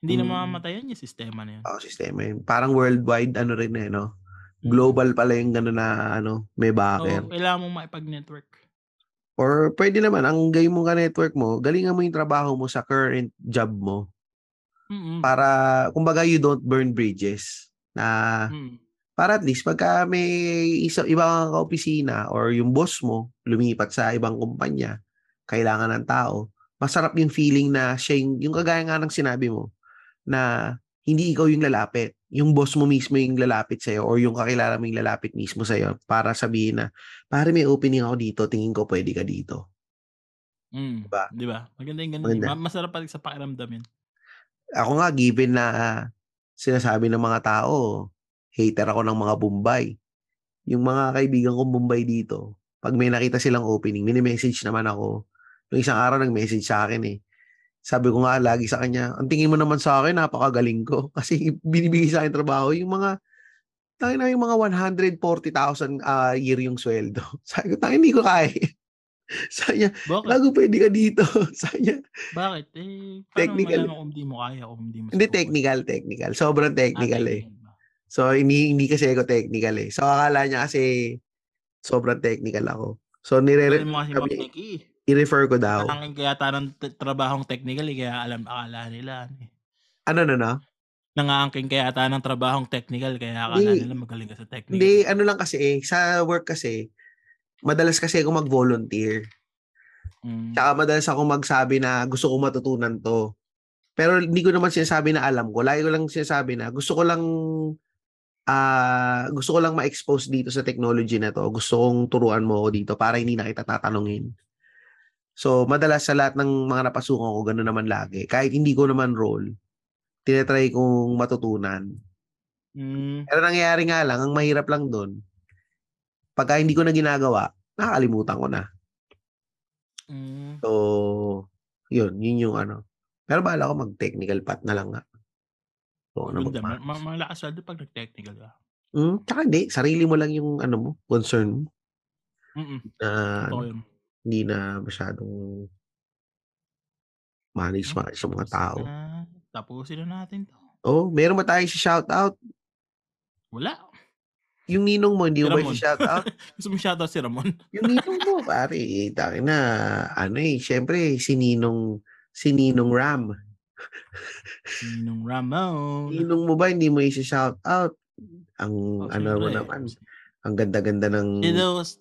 Hindi na Mm. mamamatayan yung sistema na yun. Oo, sistema yun. Parang worldwide ano rin eh, no? Global pala yung gano'n na ano, may backer. Oo, kailangan mo makipag-network. Or pwede naman, ang gayon mong ka-network mo, galingan mo yung trabaho mo sa current job mo. Mm. Para, kumbaga, you don't burn bridges. Na, Mm. para at least, pagka may isa, ibang ka-opisina or yung boss mo, lumipat sa ibang kumpanya, kailangan ng tao, masarap yung feeling na siya yung, yung kagaya nga ng sinabi mo, na hindi ikaw yung lalapit. Yung boss mo mismo yung lalapit sa'yo or yung kakilala mo yung lalapit mismo sa'yo para sabihin na, pare may opening ako dito, tingin ko pwede ka dito. Mm. Diba? Di ba? Maganda yung ganun. eh. Maganda. Ma- Masarap pa sa pakiramdam yun. Ako nga, given na sinasabi ng mga tao, hater ako ng mga Bombay. Yung mga kaibigan kong Bombay dito, pag may nakita silang opening, mini-message naman ako. Yung isang araw nag-message sa akin eh. Sabi ko nga lagi sa kanya, ang tingin mo naman sa akin, napakagaling ko. Kasi binibigay sa akin trabaho, yung mga, tayo na yung mga 140,000 a year yung sweldo. Sabi ko, tayo hindi ko kaya. Sabi niya, Bakit? lago pwede ka dito. Sabi niya, Bakit? Eh, Technical. kung hindi mo kaya kung hindi mo hindi technical, technical. Sobrang Ah, technical eh. technical ba? So, hindi, hindi kasi ako technical eh. So, akala niya kasi sobrang technical ako. So, nire mo kasi Nikki. I-refer ko daw. Tanging kaya tanong trabahong technical eh, kaya alam akala nila. ano eh. Ano, no, no? Nangaangking kaya ata ng trabahong technical kaya akala nila magaling ka sa technical. Hindi, ano lang kasi eh. Sa work kasi, madalas kasi ako mag-volunteer. Mm. Tsaka madalas ako magsabi na gusto ko matutunan to. Pero hindi ko naman sinasabi na alam ko. Lagi ko lang sinasabi na gusto ko lang ah gusto ko lang ma-expose dito sa technology na to. Gusto kong turuan mo ako dito para hindi na kita tatanungin. So, madalas sa lahat ng mga napasukan ko, gano'n naman lagi. Kahit hindi ko naman role, tinatry kong matutunan. Mm. Pero nangyayari nga lang, ang mahirap lang doon, pagka hindi ko na ginagawa, nakakalimutan ko na. Mm. So, yun, yun yung ano. Pero bahala ko mag-technical path na lang nga. So, ano Ganda. mag Ma- ma- malakas sweldo pag nag-technical ka. Hmm, tsaka hindi, sarili mo lang yung ano mo, concern mo. Mm. Totoo ano, yun. Hindi na masyadong manage manage sa mga tao. na. Tapusin na natin to. Oh, meron ba tayo si shoutout? Wala. Yung ninong mo, hindi Si mo ba shoutout? Gusto mo shoutout si Ramon? yung ninong mo, pare, eh, na, ano eh, syempre, si Ninong, si Ninong Ram. Ninong Ramon. Ninong mo ba, hindi mo i-shoutout? Ang, Oh, ano mo naman, ang ganda-ganda ng, those,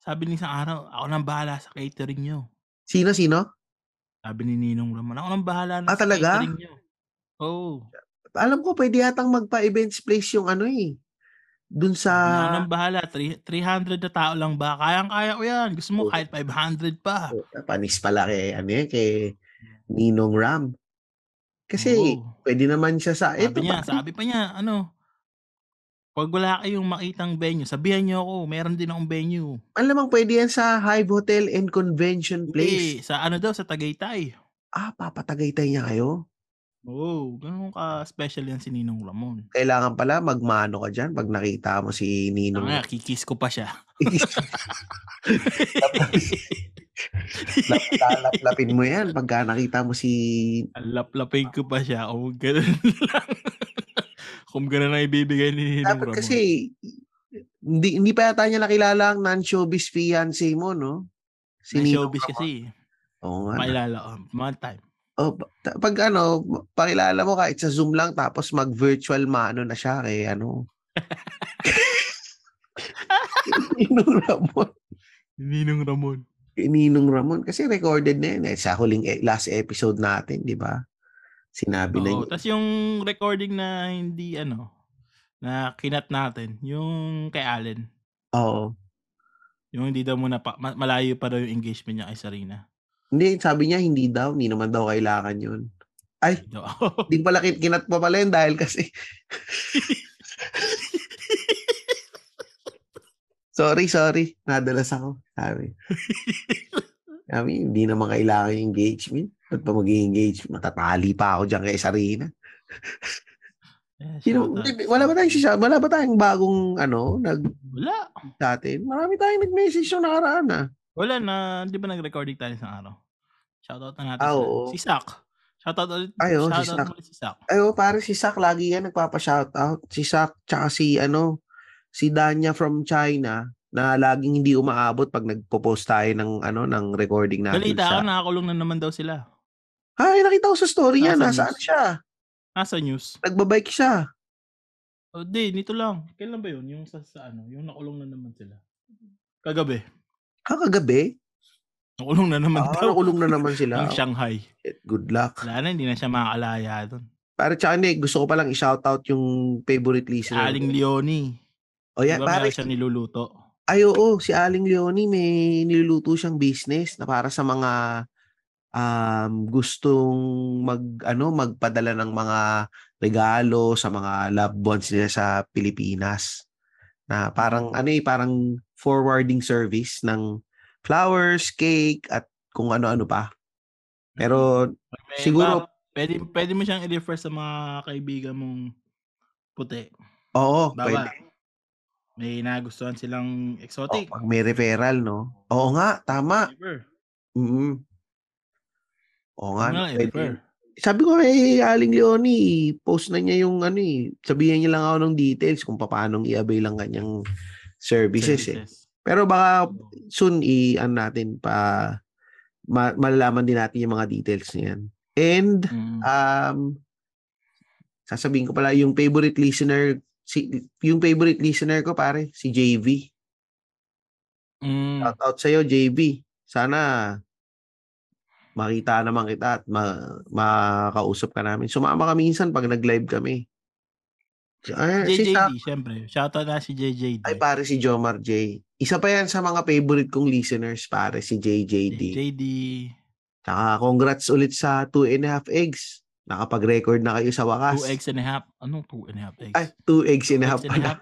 Sabi ni isang araw, ako nang bahala sa catering nyo. Sino, sino? Sabi ni Ninong Ramon, ako nang bahala na Ah, sa talaga? catering nyo. Oo. Alam ko, pwede yatang magpa-events place yung ano eh. Dun sa... Ako nang bahala. Three- 300 na tao lang ba? Kayang-kaya ko yan. Gusto mo Oo. kahit 500 pa. Oh, panis pala kay, ano eh, kay Ninong Ram. Kasi, Oo. pwede naman siya sa... Sabi Eto, niya, pa- sabi pa niya, ano, pag wala kayong makitang venue, sabihan niyo ako, meron din akong venue. Alam mo, pwede yan sa Hive Hotel and Convention Place. Hindi, sa ano daw, sa Tagaytay. Ah, papatagaytay niya kayo? Oo, ganun ka-special yan si Ninong Ramon. Kailangan pala magmano ka dyan pag nakita mo si Ninong. nga, kikis ko pa siya. Lalaplapin mo yan pagka nakita mo si... Lap-lapin ko pa siya. Kung ganun lang. Kung ganun ang ibibigay ni Ninong Dapat Ramon. kasi, hindi, hindi pa yata niya nakilala ang non-showbiz fiancé mo, no? Si May Ninong showbiz Ramon. kasi. Oo nga. Mailala ko. One time. Oh, pag ano, pakilala mo kahit sa Zoom lang tapos mag-virtual maano na siya kay ano. Ninong Ramon. Ninong Ramon. Ninong Ramon. Kasi recorded na yun eh. Sa huling e- last episode natin, di ba? Sinabi na Oo, yun. tapos yung recording na hindi ano, na kinat natin, yung kay Allen. Oo. Yung hindi daw muna pa, ma- malayo pa daw yung engagement niya kay Sarina. Hindi, sabi niya hindi daw. Hindi naman daw kailangan yun. Ay, Daw. di pala kin- kinat pa pala yun dahil kasi sorry, sorry. Nadalas ako. Sabi. Sabi, hindi naman kailangan yung engagement. Ba't pa mag-engage? Matatali pa ako dyan kay Sarina. Eh, shoutout. hindi, wala ba tayong sisa? Wala ba tayong bagong ano, nag Wala. sa atin? Marami tayong nag-message yung nakaraan ah. Wala na, di ba nag-recording tayo sa araw? Shoutout na natin Ah, oo. Si Sak. Shoutout ulit. Ay, oo, si Sak. si Sak. Ay, oh, pare si Sak lagi yan nagpapa-shoutout. Si Sak tsaka si ano, si Danya from China na laging hindi umaabot pag nagpo-post tayo ng ano ng recording natin Balita sa nakakulong na naman daw sila. Ay, nakita ko sa story niya, Nasa nasaan news. siya? Nasa news. Nagbabike siya. O, di, nito lang. Kailan ba yun? Yung sa, sa ano, yung nakulong na naman sila. Kagabi. Kakagabi? Nakulong na naman Ah, daw. nakulong na naman sila. Ng Shanghai. Good luck. Wala na, hindi na siya makakalaya doon. Pare, tsaka hindi, gusto ko palang i-shoutout yung favorite Si listener. Aling Leonie. O yan, diba pare, siya niluluto? Ay, oo, si Aling Leonie may niluluto siyang business na para sa mga um, gustong mag ano magpadala ng mga regalo sa mga loved ones nila sa Pilipinas. Na parang ano eh, parang forwarding service ng flowers, cake at kung ano-ano pa. Pero May siguro- ba- pwede, pwede mo siyang i-refer sa mga kaibigan mong puti. oo, Bawa, pwede. may nagustuhan silang Oh, exotic. pag may referral, no? Oo nga, tama. Refer. Mm Oo nga, nga, i-refer. Sabi ko kay Aling Leonie, post na niya yung ano eh, sabihin niya lang ako ng details kung paano i-avail ang kanyang services, eh. Services. Pero baka Oo. soon i ano natin pa ma- malalaman din natin yung mga details niyan. And Mm. um sasabihin ko pala yung favorite listener si yung favorite listener ko pare si JV. Mm. Shout out sa iyo JV. Sana makita naman kita at ma- makausap ka namin. Sumama ka minsan pag nag-live kami. Ay, si Sa- JJD, syempre. Shoutout na si JJD. ay pare si Jomar J. Isa pa yan sa mga favorite kong listeners pare si JJD. JJD. Tsaka congrats ulit sa 2 and a half eggs. Nakapag-record na kayo sa wakas. Two eggs and a half. Anong two and a half eggs? Ay, 2 eggs and a half and a half.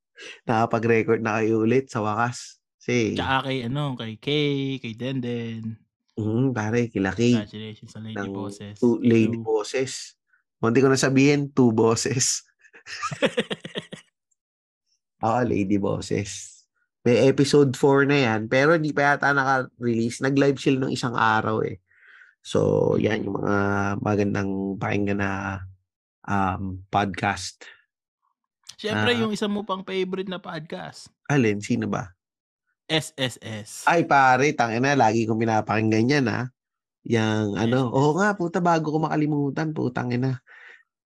Nakapag-record na kayo ulit sa wakas. Kasi, Tsaka kay ano, kay Kay, kay Denden. Mm, pare, kila Kay. Congratulations sa Lady ng Bosses. Two lady Lou. bosses. Munti ko na sabihin, two bosses. Oo, lady bosses. May episode 4 na yan, pero hindi pa yata naka-release. Nag-live sila nung isang araw eh. So, yan yung mga magandang pakinggan na um, podcast. Syempre, Ah. yung isa mo pang favorite na podcast. Alin, sino ba? SSS. Ay pare, tangina, lagi kong pinapakinggan yan ha. Yang ano, oo nga, puta, bago ko makalimutan, putang ina.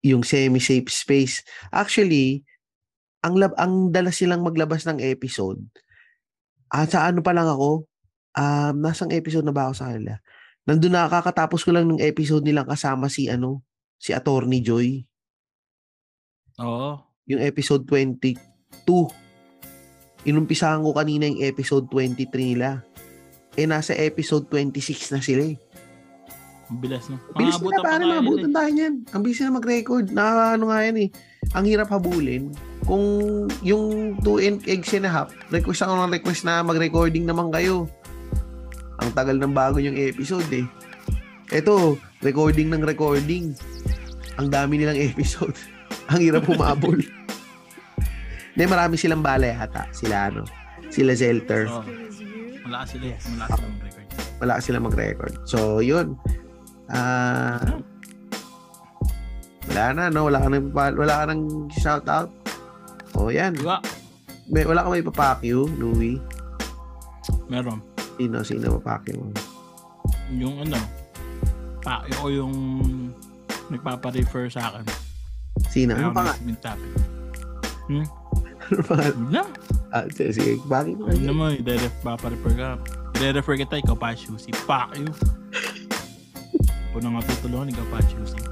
Yung semi-safe space. Actually, ang lab ang dala silang maglabas ng episode. Ah, sa ano pa lang ako, um, nasang episode na ba ako sa kanila? Nandun na kakatapos ko lang ng episode nilang kasama si ano, si Attorney Joy. Oo. Yung episode 22. Inumpisahan ko kanina yung episode 23 nila. Eh, nasa episode 26 na sila eh. Ang bilis, no? Bilis pa pare, maabutan tayo niyan. Ang bilis na mag-record. Nakakaano nga yan eh. Ang hirap habulin. Kung yung 2 and eggs and a half, request ako ng request na mag-recording naman kayo. Ang tagal ng bago yung episode eh. Eto, recording ng recording. Ang dami nilang episode. Ang hirap humabol. Hindi, marami silang bala yata. Sila ano, sila Zelter. Oo. Malakas sila eh. Malakas sila mag-record. Wala sila mag-record. So, yun. Ah... wala na, no? Wala ka nang, wala ka nang shout out. O, yan. Diba? May, wala ka may papakyo, Louie. Meron. Sino, sino papakyo mo? Yung ano, pa, ko yung nagpapa-refer sa akin. Sino? Ano pa nga? topic. Ano pa na. Ah, sige. Bakit mo? Huwag naman, i-ref, papa-refer ka. I-refer kita, ikaw pa. Fuck you. Kung na nga tutulungan, ikaw pa choosy.